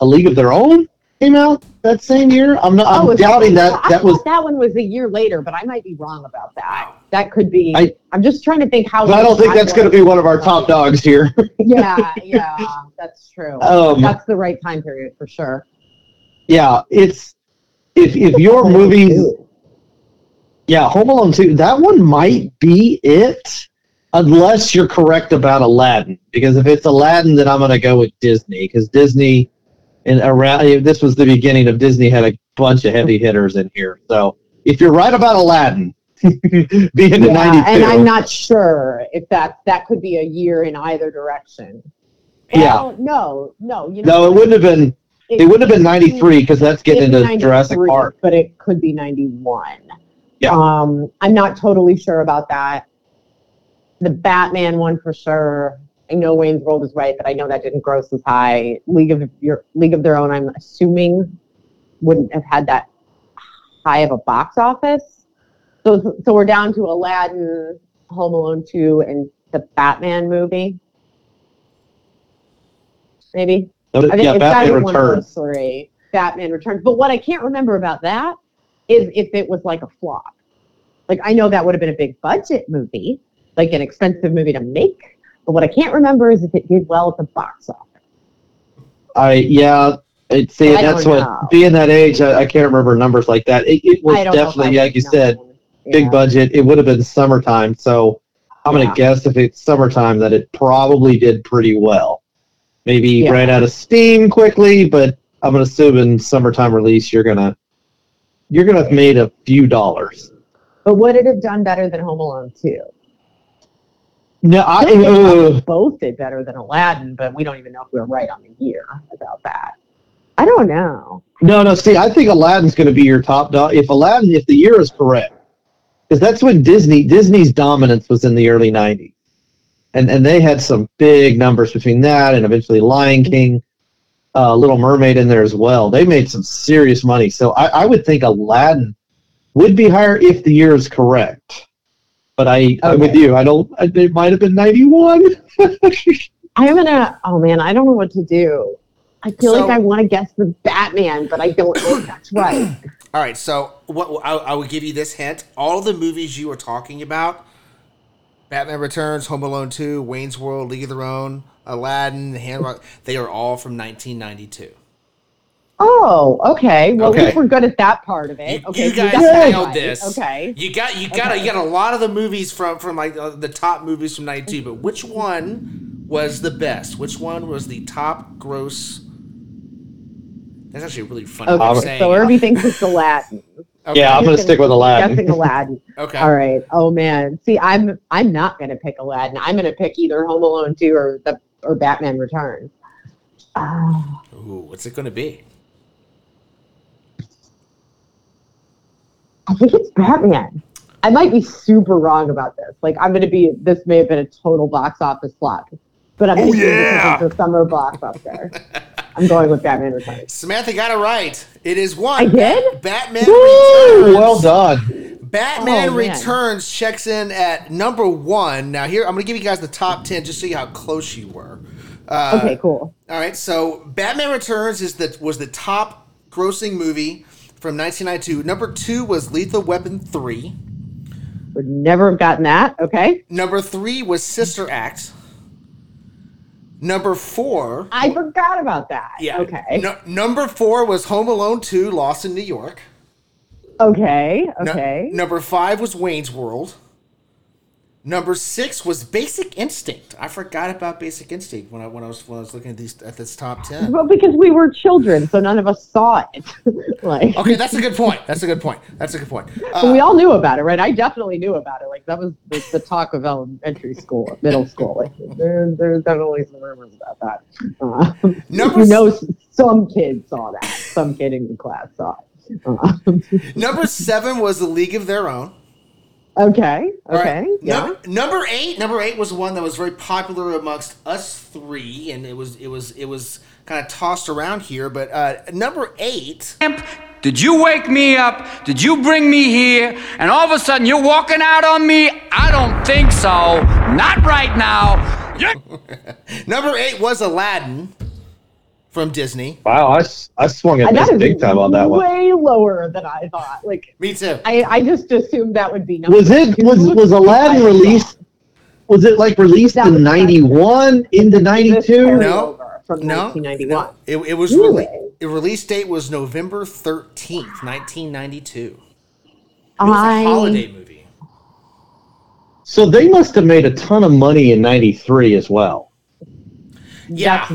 [SPEAKER 3] A League of Their Own came out that same year. I'm not. I'm
[SPEAKER 2] Oh,
[SPEAKER 3] doubting
[SPEAKER 2] that,
[SPEAKER 3] that
[SPEAKER 2] I
[SPEAKER 3] that was.
[SPEAKER 2] that one was a year later, but I might be wrong about that. That could be.
[SPEAKER 3] I-
[SPEAKER 2] I, am just trying to think how.
[SPEAKER 3] I don't think that's going to be one of our top dogs here.
[SPEAKER 2] Yeah, yeah, that's true.
[SPEAKER 3] Um,
[SPEAKER 2] that's the right time period for sure.
[SPEAKER 3] yeah, it's if if your movies Yeah, Home Alone 2, that one might be it, unless you're correct about Aladdin. Because if it's Aladdin, then I'm going to go with Disney, because Disney, and around this was the beginning of Disney had a bunch of heavy hitters in here. So if you're right about Aladdin, being in
[SPEAKER 2] Yeah,
[SPEAKER 3] 92,
[SPEAKER 2] and I'm not sure if that that could be a year in either direction.
[SPEAKER 3] Yeah.
[SPEAKER 2] No, no, you know.
[SPEAKER 3] no, it wouldn't have been. It wouldn't have been 93 because that's getting into Jurassic Park.
[SPEAKER 2] but it could be 91.
[SPEAKER 3] Yeah.
[SPEAKER 2] Um, I'm not totally sure about that. The Batman one for sure. I know Wayne's World is right, but I know that didn't gross as high. League of your League of Their Own, I'm assuming, wouldn't have had that high of a box office. So, so we're down to Aladdin, Home Alone 2, and the Batman movie. Maybe. I think
[SPEAKER 3] Yeah,
[SPEAKER 2] it's
[SPEAKER 3] Batman
[SPEAKER 2] gotta one of
[SPEAKER 3] Returns.
[SPEAKER 2] three. Batman Returns. But what I can't remember about that is if it was like a flop. Like I know that would have been a big budget movie, like an expensive movie to make. But what I can't remember is if it did well at the box office.
[SPEAKER 3] I yeah. It, see,
[SPEAKER 2] I
[SPEAKER 3] that's what
[SPEAKER 2] know.
[SPEAKER 3] being that age, I, I can't remember numbers like that. It, it was
[SPEAKER 2] I don't know if I
[SPEAKER 3] definitely, like you said,
[SPEAKER 2] know.
[SPEAKER 3] big budget. It would have been summertime, so I'm
[SPEAKER 2] Yeah.
[SPEAKER 3] gonna guess if it's summertime that it probably did pretty well. Maybe
[SPEAKER 2] Yeah.
[SPEAKER 3] ran out of steam quickly, but I'm gonna assume in summertime release you're gonna you're gonna have made a few dollars.
[SPEAKER 2] But would it have done better than Home Alone 2?
[SPEAKER 3] No, I,
[SPEAKER 2] I think they probably
[SPEAKER 3] uh,
[SPEAKER 2] both did better than Aladdin, but we don't even know if we were right on the year about that. I don't know.
[SPEAKER 3] no, no. See, I think Aladdin's gonna be your top dog. If Aladdin, if the year is correct, because that's when Disney Disney's dominance was in the early '90s, and and they had some big numbers between that and eventually Lion King, uh, Little Mermaid in there as well. They made some serious money, so I, I would think Aladdin would be higher if the year is correct. But I, I'm with you. I don't. It might have been '91.
[SPEAKER 2] I'm gonna. Oh man, I don't know what to do. I feel
[SPEAKER 1] So-
[SPEAKER 2] like I want to guess the Batman, but I don't know if that's right.
[SPEAKER 1] All right, so what I, I will give you this hint: all the movies you were talking about Batman Returns, Home Alone 2, Wayne's World, League of Their Own, Aladdin, Hand Rock. They are all from 1992.
[SPEAKER 2] Oh, okay. Well,
[SPEAKER 1] Okay.
[SPEAKER 2] at least we're good at that part of it.
[SPEAKER 1] You,
[SPEAKER 2] okay,
[SPEAKER 1] you
[SPEAKER 2] so
[SPEAKER 1] guys
[SPEAKER 2] got that
[SPEAKER 1] nailed
[SPEAKER 2] right.
[SPEAKER 1] this.
[SPEAKER 2] Okay.
[SPEAKER 1] You got you got
[SPEAKER 2] Okay.
[SPEAKER 1] you got a lot of the movies from from like uh, the top movies from '92, but which one was the best? Which one was the top gross? That's actually a really funny. way
[SPEAKER 2] Okay,
[SPEAKER 1] saying
[SPEAKER 2] so
[SPEAKER 1] it.
[SPEAKER 2] Irby thinks it's Aladdin.
[SPEAKER 1] Okay.
[SPEAKER 3] Yeah, I'm gonna stick with Aladdin.
[SPEAKER 2] Guessing Aladdin.
[SPEAKER 1] Okay.
[SPEAKER 2] All right. Oh man. See, I'm I'm not gonna pick Aladdin. I'm gonna pick either Home Alone 2 or the or Batman Returns. Ah.
[SPEAKER 1] Ooh, what's it going to be?
[SPEAKER 2] I think it's Batman. I might be super wrong about this. Like I'm gonna be this may have been a total box office flop. But I'm
[SPEAKER 1] Oh,
[SPEAKER 2] thinking
[SPEAKER 1] yeah.
[SPEAKER 2] because it's the summer blockbuster. I'm going with Batman Returns.
[SPEAKER 1] Samantha got it right. It is one.
[SPEAKER 2] I did?
[SPEAKER 1] Batman
[SPEAKER 3] Woo!
[SPEAKER 1] Returns.
[SPEAKER 3] Well done.
[SPEAKER 1] Batman
[SPEAKER 2] Oh.
[SPEAKER 1] Returns checks in at number one. Now here I'm going to give you guys the top ten just to see how close you were. Uh,
[SPEAKER 2] Okay, cool.
[SPEAKER 1] All right, so Batman Returns is the was the top grossing movie from 1992. Number two was Lethal Weapon three.
[SPEAKER 2] Would never have gotten that. Okay.
[SPEAKER 1] Number three was Sister Act. Number four,
[SPEAKER 2] I forgot about that.
[SPEAKER 1] yeah,
[SPEAKER 2] Okay.
[SPEAKER 1] No, number four was Home Alone two, Lost in New York.
[SPEAKER 2] Okay. Okay.
[SPEAKER 1] number five was Wayne's World. Number six was Basic Instinct. I forgot about Basic Instinct when I when I was when I was looking at these at this top ten.
[SPEAKER 2] Well, because we were children, so none of us saw it. like,
[SPEAKER 1] Okay, that's a good point. That's a good point. That's a good point.
[SPEAKER 2] but we
[SPEAKER 1] Uh,
[SPEAKER 2] all knew about it, right? I definitely knew about it. Like that was the, the talk of elementary school, middle school. Like there, there's definitely some rumors about that. Uh,
[SPEAKER 1] Number
[SPEAKER 2] you know, some kid saw that. Some kid in the class saw it. Uh,
[SPEAKER 1] number seven was The League of Their Own.
[SPEAKER 2] Okay. Okay.
[SPEAKER 1] right.
[SPEAKER 2] Yeah.
[SPEAKER 1] Number, number eight. Number eight was one that was very popular amongst us three, and it was it was it was kind of tossed around here. But uh, number eight.
[SPEAKER 4] Did you wake me up? Did you bring me here? And all of a sudden you're walking out on me? I don't think so. Not right now. Yeah.
[SPEAKER 1] Number eight was Aladdin from Disney.
[SPEAKER 3] Wow, I, I swung it
[SPEAKER 2] And
[SPEAKER 3] this big time on that one.
[SPEAKER 2] way lower than I thought. Like
[SPEAKER 1] Me too.
[SPEAKER 2] I, I just assumed that would be number
[SPEAKER 3] Was it was was Aladdin released? Was it like released in '91 into
[SPEAKER 2] This
[SPEAKER 3] '92?
[SPEAKER 1] No.
[SPEAKER 2] from
[SPEAKER 1] No,
[SPEAKER 2] 1991.
[SPEAKER 1] no. It, it was
[SPEAKER 2] Really?
[SPEAKER 1] rele- the release date was November thirteenth, nineteen ninety two. It was
[SPEAKER 2] I
[SPEAKER 1] a holiday movie.
[SPEAKER 3] So they must have made a ton of money in '93 as well.
[SPEAKER 1] Yeah.
[SPEAKER 2] That's,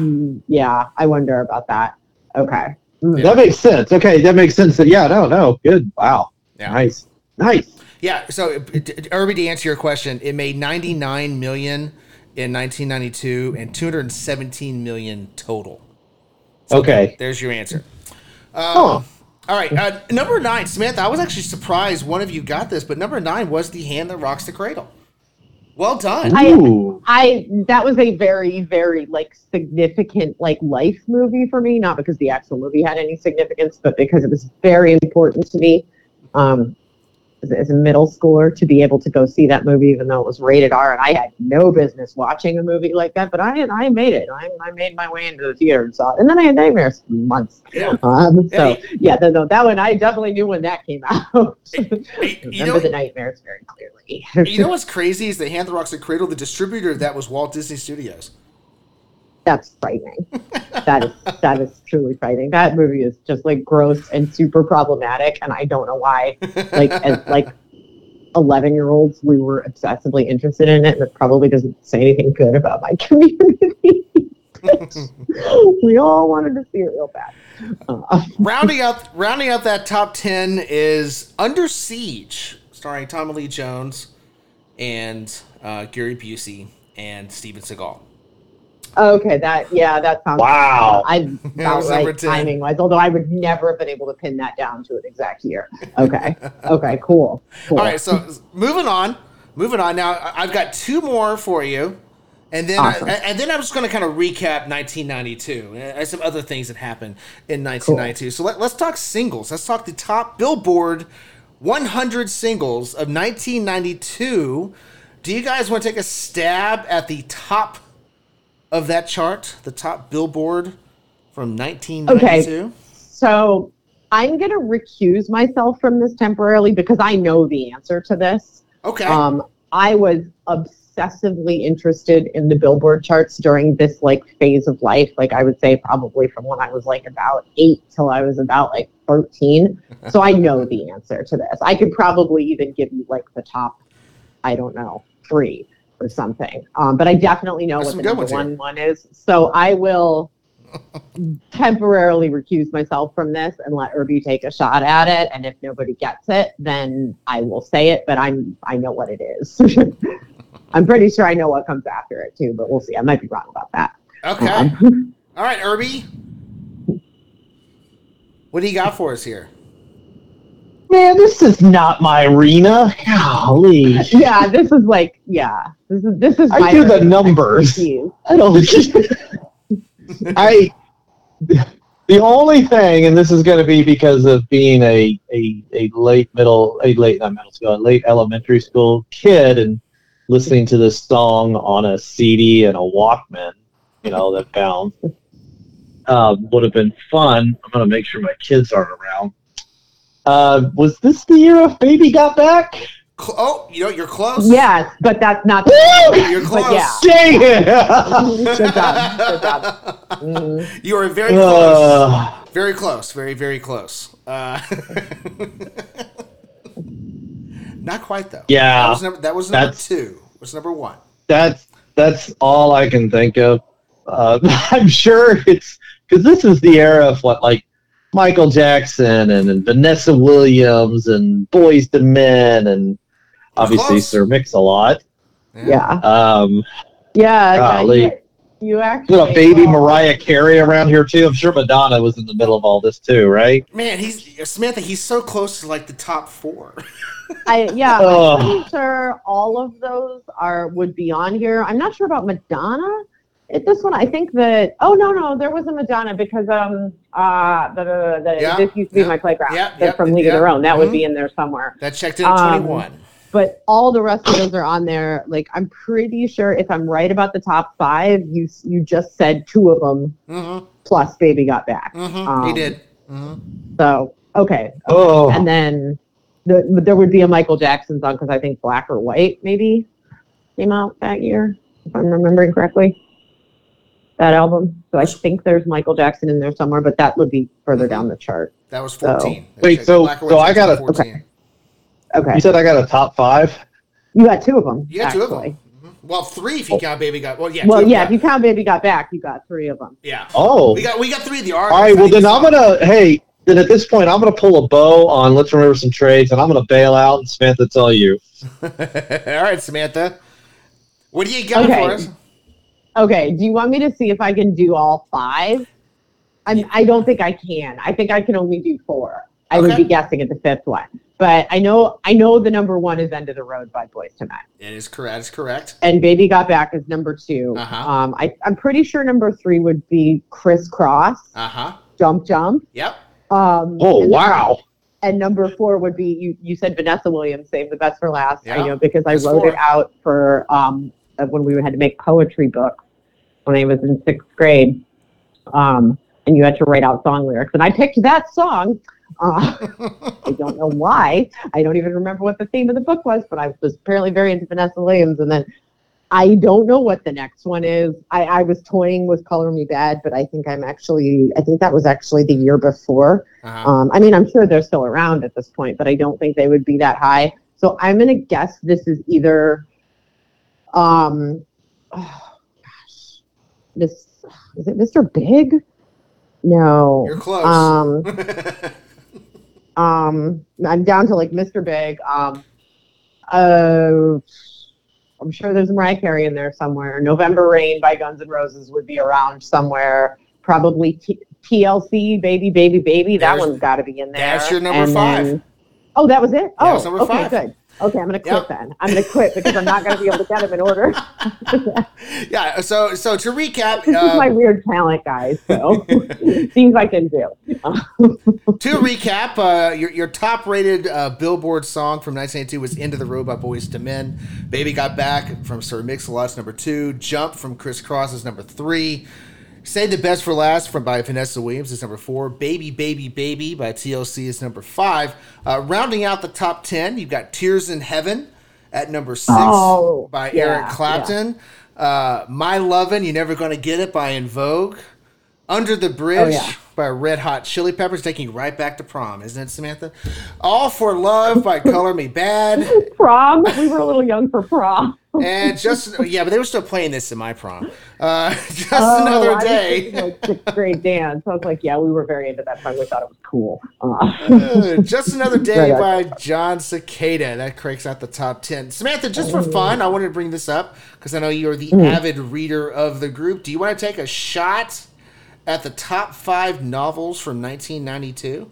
[SPEAKER 2] yeah, I wonder about that. Okay. Mm.
[SPEAKER 3] That makes sense. Okay, that makes sense. That yeah, no, no, good. Wow,
[SPEAKER 1] Yeah.
[SPEAKER 3] nice, nice.
[SPEAKER 1] Yeah. So, it- it- Irby, to answer your question, it made ninety nine million in nineteen ninety two and two hundred seventeen million total.
[SPEAKER 3] Okay,
[SPEAKER 1] There's your answer. Um,
[SPEAKER 2] Oh.
[SPEAKER 1] All right, uh, number nine, Samantha. I was actually surprised one of you got this, but number nine was the hand that rocks the cradle. Well done.
[SPEAKER 2] I- I that was a very very like significant like life movie for me, not because the actual movie had any significance, but because it was very important to me. Um, as, a middle schooler to be able to go see that movie, even though it was rated R, and I had no business watching a movie like that, but I I made it. I, I made my way into the theater and saw it, and then I had nightmares for months.
[SPEAKER 1] Yeah.
[SPEAKER 2] Um, so
[SPEAKER 1] Yeah.
[SPEAKER 2] yeah, no, no, that one I definitely knew when that came out.
[SPEAKER 1] Hey, you
[SPEAKER 2] Remember
[SPEAKER 1] know-
[SPEAKER 2] the nightmares very clearly.
[SPEAKER 1] You know what's crazy is the hand that rocks the cradle. The distributor of that was Walt Disney Studios.
[SPEAKER 2] That's frightening. that is that is truly frightening. That movie is just like gross and super problematic, and I don't know why. Like as like eleven year olds, we were obsessively interested in it, and it probably doesn't say anything good about my community. we all wanted to see it real bad. Uh,
[SPEAKER 1] rounding up, rounding up that top ten is Under Siege, starring Tommy Lee Jones and uh, Gary Busey and Steven Seagal.
[SPEAKER 2] Oh, okay, that yeah, that sounds
[SPEAKER 3] Wow.
[SPEAKER 2] I
[SPEAKER 1] That
[SPEAKER 2] about right timing wise. Although I would never have been able to pin that down to an exact year. Okay, okay, cool. cool.
[SPEAKER 1] All right, so moving on, moving on. Now I- I've got two more for you, and then
[SPEAKER 2] Awesome.
[SPEAKER 1] I, and then I'm just going to kind of recap 1992 and some other things that happened in 1992. So let, let's talk singles. Let's talk the top Billboard 100 singles of 1992. Do you guys want to take a stab at the top of that chart, the top Billboard from 1992? Okay.
[SPEAKER 2] So I'm gonna recuse myself from this temporarily because I know the answer to this.
[SPEAKER 1] Okay.
[SPEAKER 2] Um, I was obsessively interested in the Billboard charts during this like phase of life. Like I would say probably from when I was like about eight till I was about like 13. So I know the answer to this. I could probably even give you like the top, I don't know, three or something. Um, but I definitely know
[SPEAKER 1] There's
[SPEAKER 2] what the number
[SPEAKER 1] ones here.
[SPEAKER 2] one one is. So I will temporarily recuse myself from this and let Irby take a shot at it. And if nobody gets it, then I will say it. But I'm I know what it is. I'm pretty sure I know what comes after it too. But we'll see. I might be wrong about that.
[SPEAKER 1] Okay.
[SPEAKER 2] Um,
[SPEAKER 1] All right, Irby. What do you got for us here?
[SPEAKER 3] Man, this is not my arena. Golly.
[SPEAKER 2] yeah, this is like yeah. This is this is
[SPEAKER 3] I
[SPEAKER 2] my
[SPEAKER 3] do the numbers. I don't. I. The only thing, and this is going to be because of being a, a, a late middle, a late not middle school, a late elementary school kid, and listening to this song on a CD and a Walkman, you know, that bounced, um, would have been fun. I'm going to make sure my kids aren't around. Uh, was this the year of Baby Got Back?
[SPEAKER 1] Cl- oh, you know you're close.
[SPEAKER 2] Yes, but that's not.
[SPEAKER 1] You're close.
[SPEAKER 2] But yeah.
[SPEAKER 3] Dang it!
[SPEAKER 2] Good job. Good job. Mhm.
[SPEAKER 1] You are very close.
[SPEAKER 3] Uh,
[SPEAKER 1] Very close. Very, very close. Uh, not quite though.
[SPEAKER 3] Yeah.
[SPEAKER 1] That was number, that was number two. What's number one?
[SPEAKER 3] that's that's all I can think of. Uh, I'm sure it's because this is the era of what like Michael Jackson and, and Vanessa Williams and Boyz II Men and obviously
[SPEAKER 1] close.
[SPEAKER 3] Sir Mix-a-Lot.
[SPEAKER 2] Yeah.
[SPEAKER 3] Um,
[SPEAKER 2] Yeah. yeah,
[SPEAKER 3] Golly.
[SPEAKER 2] you, you
[SPEAKER 3] you
[SPEAKER 2] actually.
[SPEAKER 3] know, baby
[SPEAKER 2] well,
[SPEAKER 3] Mariah Carey around here too. I'm sure Madonna was in the middle of all this too, right?
[SPEAKER 1] Man, he's Samantha. He's so close to like the top four.
[SPEAKER 2] I yeah,
[SPEAKER 3] Ugh.
[SPEAKER 2] I'm pretty sure all of those are would be on here. I'm not sure about Madonna. At this one, I think that oh no no there was a Madonna because um uh the, the, the
[SPEAKER 1] Yeah,
[SPEAKER 2] this used to be my playground
[SPEAKER 1] yeah, yeah,
[SPEAKER 2] from League of
[SPEAKER 1] yeah,
[SPEAKER 2] Their Own that
[SPEAKER 1] mhm.
[SPEAKER 2] would be in there somewhere.
[SPEAKER 1] that checked in at
[SPEAKER 2] Um,
[SPEAKER 1] 21.
[SPEAKER 2] But all the rest of those are on there. Like I'm pretty sure if I'm right about the top five, you you just said two of them
[SPEAKER 1] Mm-hmm.
[SPEAKER 2] plus Baby Got Back.
[SPEAKER 1] Mm-hmm. he
[SPEAKER 2] Um,
[SPEAKER 1] did. Mm-hmm.
[SPEAKER 2] So okay,
[SPEAKER 3] Oh,
[SPEAKER 2] and then the, there would be a Michael Jackson song because I think Black or White maybe came out that year, if I'm remembering correctly. That album. So I think there's Michael Jackson in there somewhere, but that would be further down the chart.
[SPEAKER 1] That was 14.
[SPEAKER 3] Wait, so- so I
[SPEAKER 1] checked
[SPEAKER 3] gotta-
[SPEAKER 1] in 14.
[SPEAKER 2] Okay,
[SPEAKER 3] you said I got a top five.
[SPEAKER 2] you got two of them.
[SPEAKER 1] You got two of
[SPEAKER 2] actually.
[SPEAKER 1] them. Mhm. Well, three if you count Baby Got. Well, yeah.
[SPEAKER 2] Well, yeah, if you count Baby Got Back, you got three of them.
[SPEAKER 1] yeah.
[SPEAKER 3] Oh,
[SPEAKER 1] We got we got three of the
[SPEAKER 3] all
[SPEAKER 1] artists.
[SPEAKER 3] right.
[SPEAKER 1] I
[SPEAKER 3] Well, then I'm gonna. Hey, then at this point, I'm gonna pull a bow on. Let's remember some trades, and I'm gonna bail out. And Samantha, tell you.
[SPEAKER 1] All right, Samantha. What do you got
[SPEAKER 2] Okay.
[SPEAKER 1] for us?
[SPEAKER 2] Okay, do you want me to see if I can do all five? I'm, I don't think I can. I think I can only do four. I would be guessing at the fifth one. But I know I know the number one is End of the Road by Boyz II Men.
[SPEAKER 1] It is correct. It's correct.
[SPEAKER 2] And Baby Got Back is number 2
[SPEAKER 1] Uh-huh.
[SPEAKER 2] Um, I, I'm pretty sure number three would be Kris Kross,
[SPEAKER 1] Uh huh.
[SPEAKER 2] Jump Jump.
[SPEAKER 1] Yep.
[SPEAKER 2] Um,
[SPEAKER 3] Oh
[SPEAKER 2] and,
[SPEAKER 3] wow.
[SPEAKER 2] And number four would be you. You said Vanessa Williams, Save the Best for Last.
[SPEAKER 1] Yeah,
[SPEAKER 2] I know because I
[SPEAKER 1] that's
[SPEAKER 2] wrote
[SPEAKER 1] four.
[SPEAKER 2] it out for um uh, when we had to make poetry books when I was in sixth grade. Um, and you had to write out song lyrics, and I picked that song. Uh, I don't know why. I don't even remember what the theme of the book was, but I was apparently very into Vanessa Williams. And then I don't know what the next one is. I, I was toying with Color Me Badd, but I think I'm actually, I think that was actually the year before.
[SPEAKER 1] Uh-huh.
[SPEAKER 2] Um, I mean, I'm sure they're still around at this point, but I don't think they would be that high. So I'm going to guess this is either, um, oh gosh, this, is it Mr. Big? No.
[SPEAKER 1] You're close.
[SPEAKER 2] Um, um, I'm down to like Mr. Big. Um, uh, I'm sure there's Mariah Carey in there somewhere. November Rain by Guns N' Roses would be around somewhere. Probably T- TLC, Baby, Baby, Baby. That
[SPEAKER 1] There's-
[SPEAKER 2] one's got to be in there.
[SPEAKER 1] that's your number
[SPEAKER 2] And
[SPEAKER 1] five.
[SPEAKER 2] then- oh, that was it. Oh,
[SPEAKER 1] was number
[SPEAKER 2] okay,
[SPEAKER 1] five.
[SPEAKER 2] good. Okay, I'm gonna quit
[SPEAKER 1] Yep.
[SPEAKER 2] then. I'm gonna quit because I'm not gonna be able to get them in order.
[SPEAKER 1] yeah. So so to recap,
[SPEAKER 2] this is my
[SPEAKER 1] uh,
[SPEAKER 2] weird talent, guys. So things I can do.
[SPEAKER 1] to recap, uh, your your top rated uh, Billboard song from 1982 was "End of the Road" by Boyz II Men. "Baby Got Back" from Sir Mix-a-Lot's number two. "Jump" from Kris Kross is number three. Save the Best for Last from by Vanessa Williams is number four. Baby Baby Baby by TLC is number five. Uh, rounding out the top ten, you've got Tears in Heaven at number six
[SPEAKER 2] Oh,
[SPEAKER 1] by
[SPEAKER 2] yeah,
[SPEAKER 1] Eric Clapton. Uh, My Lovin', You Never Gonna Get It by En Vogue. Under the Bridge
[SPEAKER 2] Oh, yeah.
[SPEAKER 1] by Red Hot Chili Peppers, taking you right back to prom, isn't it, Samantha? All for Love by Color Me Badd.
[SPEAKER 2] Prom. We were a little young for prom.
[SPEAKER 1] And just, yeah, but they were still playing this in my prom. Uh, just
[SPEAKER 2] Oh,
[SPEAKER 1] another
[SPEAKER 2] I
[SPEAKER 1] day.
[SPEAKER 2] like sixth grade dance. I was like, yeah, we were very into that song. We thought it was cool. Uh,
[SPEAKER 1] Uh, just another day
[SPEAKER 2] Right,
[SPEAKER 1] by Jon Secada. That cranks out the top ten. Samantha, just for fun, I wanted to bring this up because I know you're the
[SPEAKER 2] Mm.
[SPEAKER 1] avid reader of the group. Do you want to take a shot at the top five novels from 1992?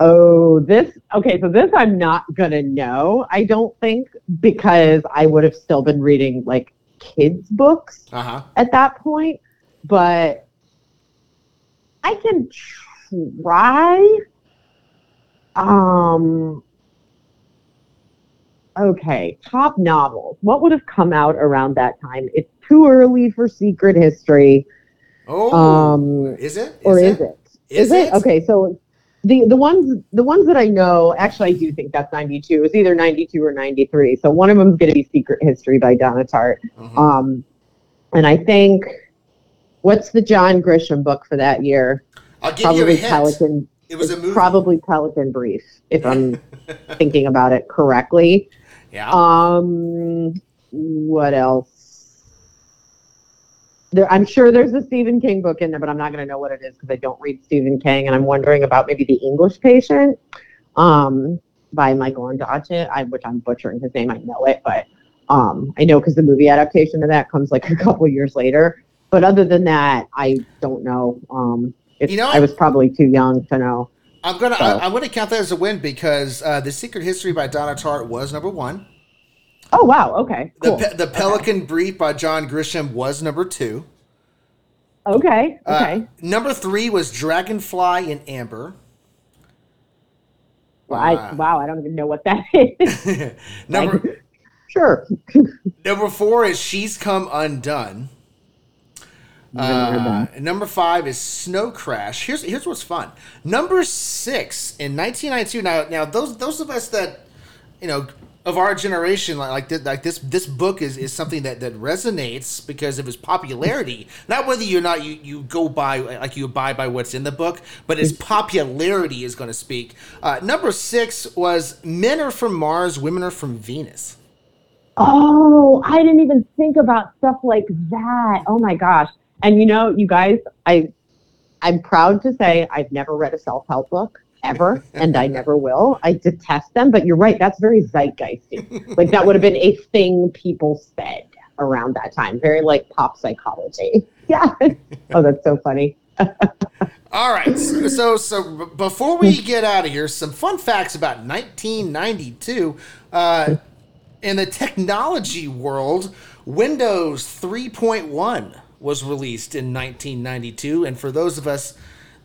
[SPEAKER 2] Oh, this. Okay, so this I'm not gonna know. I don't think because I would have still been reading like kids books
[SPEAKER 1] Uh huh.
[SPEAKER 2] at that point, but I can try. Um. Okay, top novels. What would have come out around that time? It's too early for Secret History,
[SPEAKER 1] Oh,
[SPEAKER 2] Um,
[SPEAKER 1] is it?
[SPEAKER 2] or is it?
[SPEAKER 1] Is
[SPEAKER 2] Is it?
[SPEAKER 1] it?
[SPEAKER 2] Okay, so the the ones the ones that I know, actually, I do think that's ninety two. It's either ninety two or ninety three. So one of them is going to be Secret History by Donna Tartt.
[SPEAKER 1] Mhm.
[SPEAKER 2] Um, and I think what's the John Grisham book for that year?
[SPEAKER 1] I'll give you
[SPEAKER 2] Probably
[SPEAKER 1] a hint.
[SPEAKER 2] Pelican.
[SPEAKER 1] it was a movie.
[SPEAKER 2] Probably Pelican Brief, if I'm thinking about it correctly.
[SPEAKER 1] yeah.
[SPEAKER 2] Um, what else? There, I'm sure there's a Stephen King book in there, but I'm not going to know what it is because I don't read Stephen King, and I'm wondering about maybe the English Patient, um, by Michael Ondaatje, I which I'm butchering his name. I know it, but um, I know because the movie adaptation of that comes like a couple years later. But other than that, I don't know. Um,
[SPEAKER 1] You know
[SPEAKER 2] I was probably too young to know.
[SPEAKER 1] I'm gonna
[SPEAKER 2] So-
[SPEAKER 1] I, I'm gonna count that as a win because uh, the Secret History by Donna Tartt was number one.
[SPEAKER 2] Oh wow, okay,
[SPEAKER 1] The. Pe- the Pelican Brief by John Grisham was number two.
[SPEAKER 2] okay,
[SPEAKER 1] Uh,
[SPEAKER 2] okay.
[SPEAKER 1] number three was Dragonfly in Amber.
[SPEAKER 2] Well, I,
[SPEAKER 1] uh,
[SPEAKER 2] wow, I don't even know what that is.
[SPEAKER 1] number
[SPEAKER 2] Sure.
[SPEAKER 1] number four is She's Come Undone. Uh, number five is Snow Crash. Here's here's what's fun. Number six in 1992. Now now those those of us that you know of our generation like like this, like this this book is, is something that, that resonates because of its popularity. Not whether you're not you, you go by like you abide by what's in the book, but its popularity is going to speak. Uh, number six was Men Are from Mars, Women Are from Venus.
[SPEAKER 2] Oh, I didn't even think about stuff like that. Oh my gosh. And you know, you guys, I I'm proud to say I've never read a self-help book ever, and I never will. I detest them, but you're right, that's very zeitgeisty. like that would have been a thing people said around that time. Very like pop psychology. Yeah. oh, that's so funny.
[SPEAKER 1] All right. So, so before we get out of here, some fun facts about 1992. Uh, in the technology world, Windows 3.1 was released in 1992, and for those of us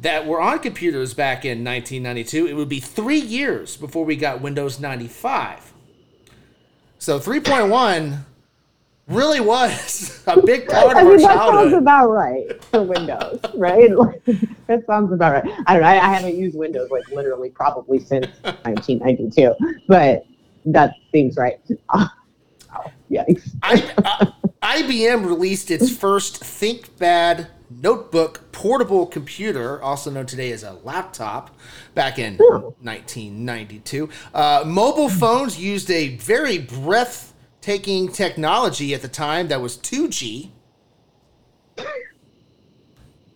[SPEAKER 1] that were on computers back in 1992, it would be three years before we got Windows 95. So 3.1 really was a big part
[SPEAKER 2] I
[SPEAKER 1] of our
[SPEAKER 2] mean, that sounds about right for Windows, right? Like, that sounds about right. I don't know. I, I haven't used Windows like literally probably since 1992, but that seems right. Oh, yikes.
[SPEAKER 1] I, uh, IBM released its first ThinkPad notebook portable computer, also known today as a laptop, back in
[SPEAKER 2] Oh.
[SPEAKER 1] 1992. Uh, mobile phones used a very breathtaking technology at the time that was 2G.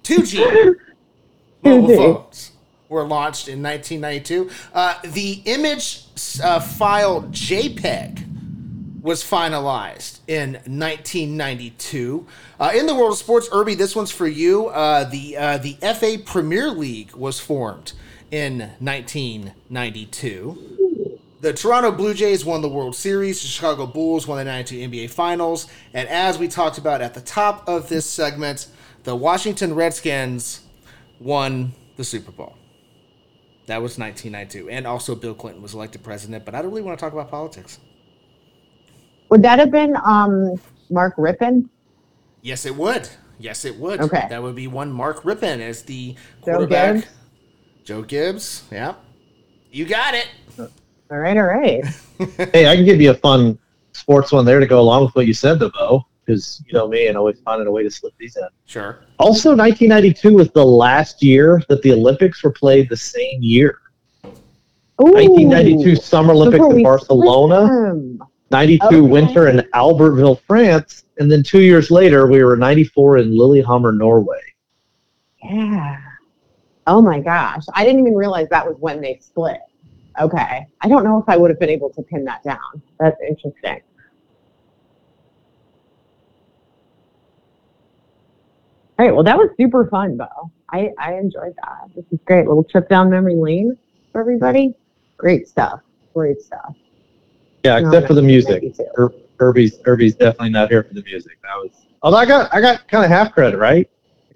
[SPEAKER 1] 2G mobile phones were launched in 1992. Uh, the image uh, file JPEG was finalized in 1992. Uh, in the world of sports, Irby, this one's for you. Uh, the uh, the FA Premier League was formed in 1992. The Toronto Blue Jays won the World Series. The Chicago Bulls won the 92 NBA Finals. And as we talked about at the top of this segment, the Washington Redskins won the Super Bowl. That was 1992. And also Bill Clinton was elected president, but I don't really want to talk about politics.
[SPEAKER 2] Would that have been um, Mark Rypien?
[SPEAKER 1] Yes, it would. Yes, it would.
[SPEAKER 2] Okay.
[SPEAKER 1] That would be one Mark Rypien as the
[SPEAKER 2] Joe
[SPEAKER 1] quarterback.
[SPEAKER 2] Gibbs?
[SPEAKER 1] Joe Gibbs. Yeah. You got it.
[SPEAKER 2] All right, all right.
[SPEAKER 3] hey, I can give you a fun sports one there to go along with what you said, though, Bo, because you know me and always finding a way to slip these in.
[SPEAKER 1] Sure.
[SPEAKER 3] Also, 1992 was the last year that the Olympics were played the same year.
[SPEAKER 2] Ooh,
[SPEAKER 3] 1992 Summer Olympics in Barcelona,
[SPEAKER 2] them.
[SPEAKER 3] 92
[SPEAKER 2] Okay.
[SPEAKER 3] winter in Albertville, France, and then two years later we were 94 in Lillehammer, Norway.
[SPEAKER 2] Yeah. Oh my gosh. I didn't even realize that was when they split. Okay. I don't know if I would have been able to pin that down. That's interesting. All right. Well, that was super fun, Bo. I, I enjoyed that. This is great. Little trip down memory lane for everybody. Great stuff. Great stuff.
[SPEAKER 3] Yeah,
[SPEAKER 2] No,
[SPEAKER 3] except for the music.
[SPEAKER 2] 1992.
[SPEAKER 3] Ir- Irby's Irby's definitely not here for the music. That was. Although I got I got kind of half credit, right?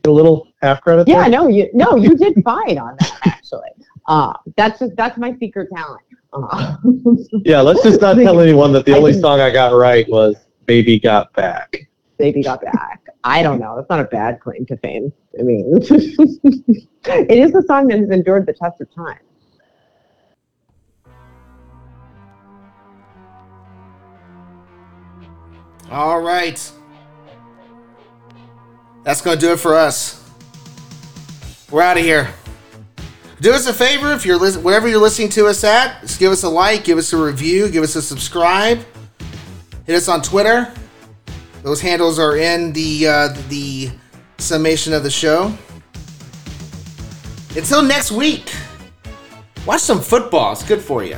[SPEAKER 3] A little half credit.
[SPEAKER 2] Yeah,
[SPEAKER 3] there?
[SPEAKER 2] no, you no, you did fine on that actually. Uh, that's just that's my secret talent. Uh,
[SPEAKER 3] Yeah, let's just not tell anyone that the
[SPEAKER 2] I
[SPEAKER 3] only song I got right was "Baby Got Back."
[SPEAKER 2] baby got back. I don't know. That's not a bad claim to fame. I mean, it is a song that has endured the test of time.
[SPEAKER 1] All right. That's going to do it for us. We're out of here. Do us a favor if you're listening, wherever you're listening to us at, just give us a like, give us a review, give us a subscribe. Hit us on Twitter. Those handles are in the uh, the summation of the show. Until next week, watch some football. It's good for you.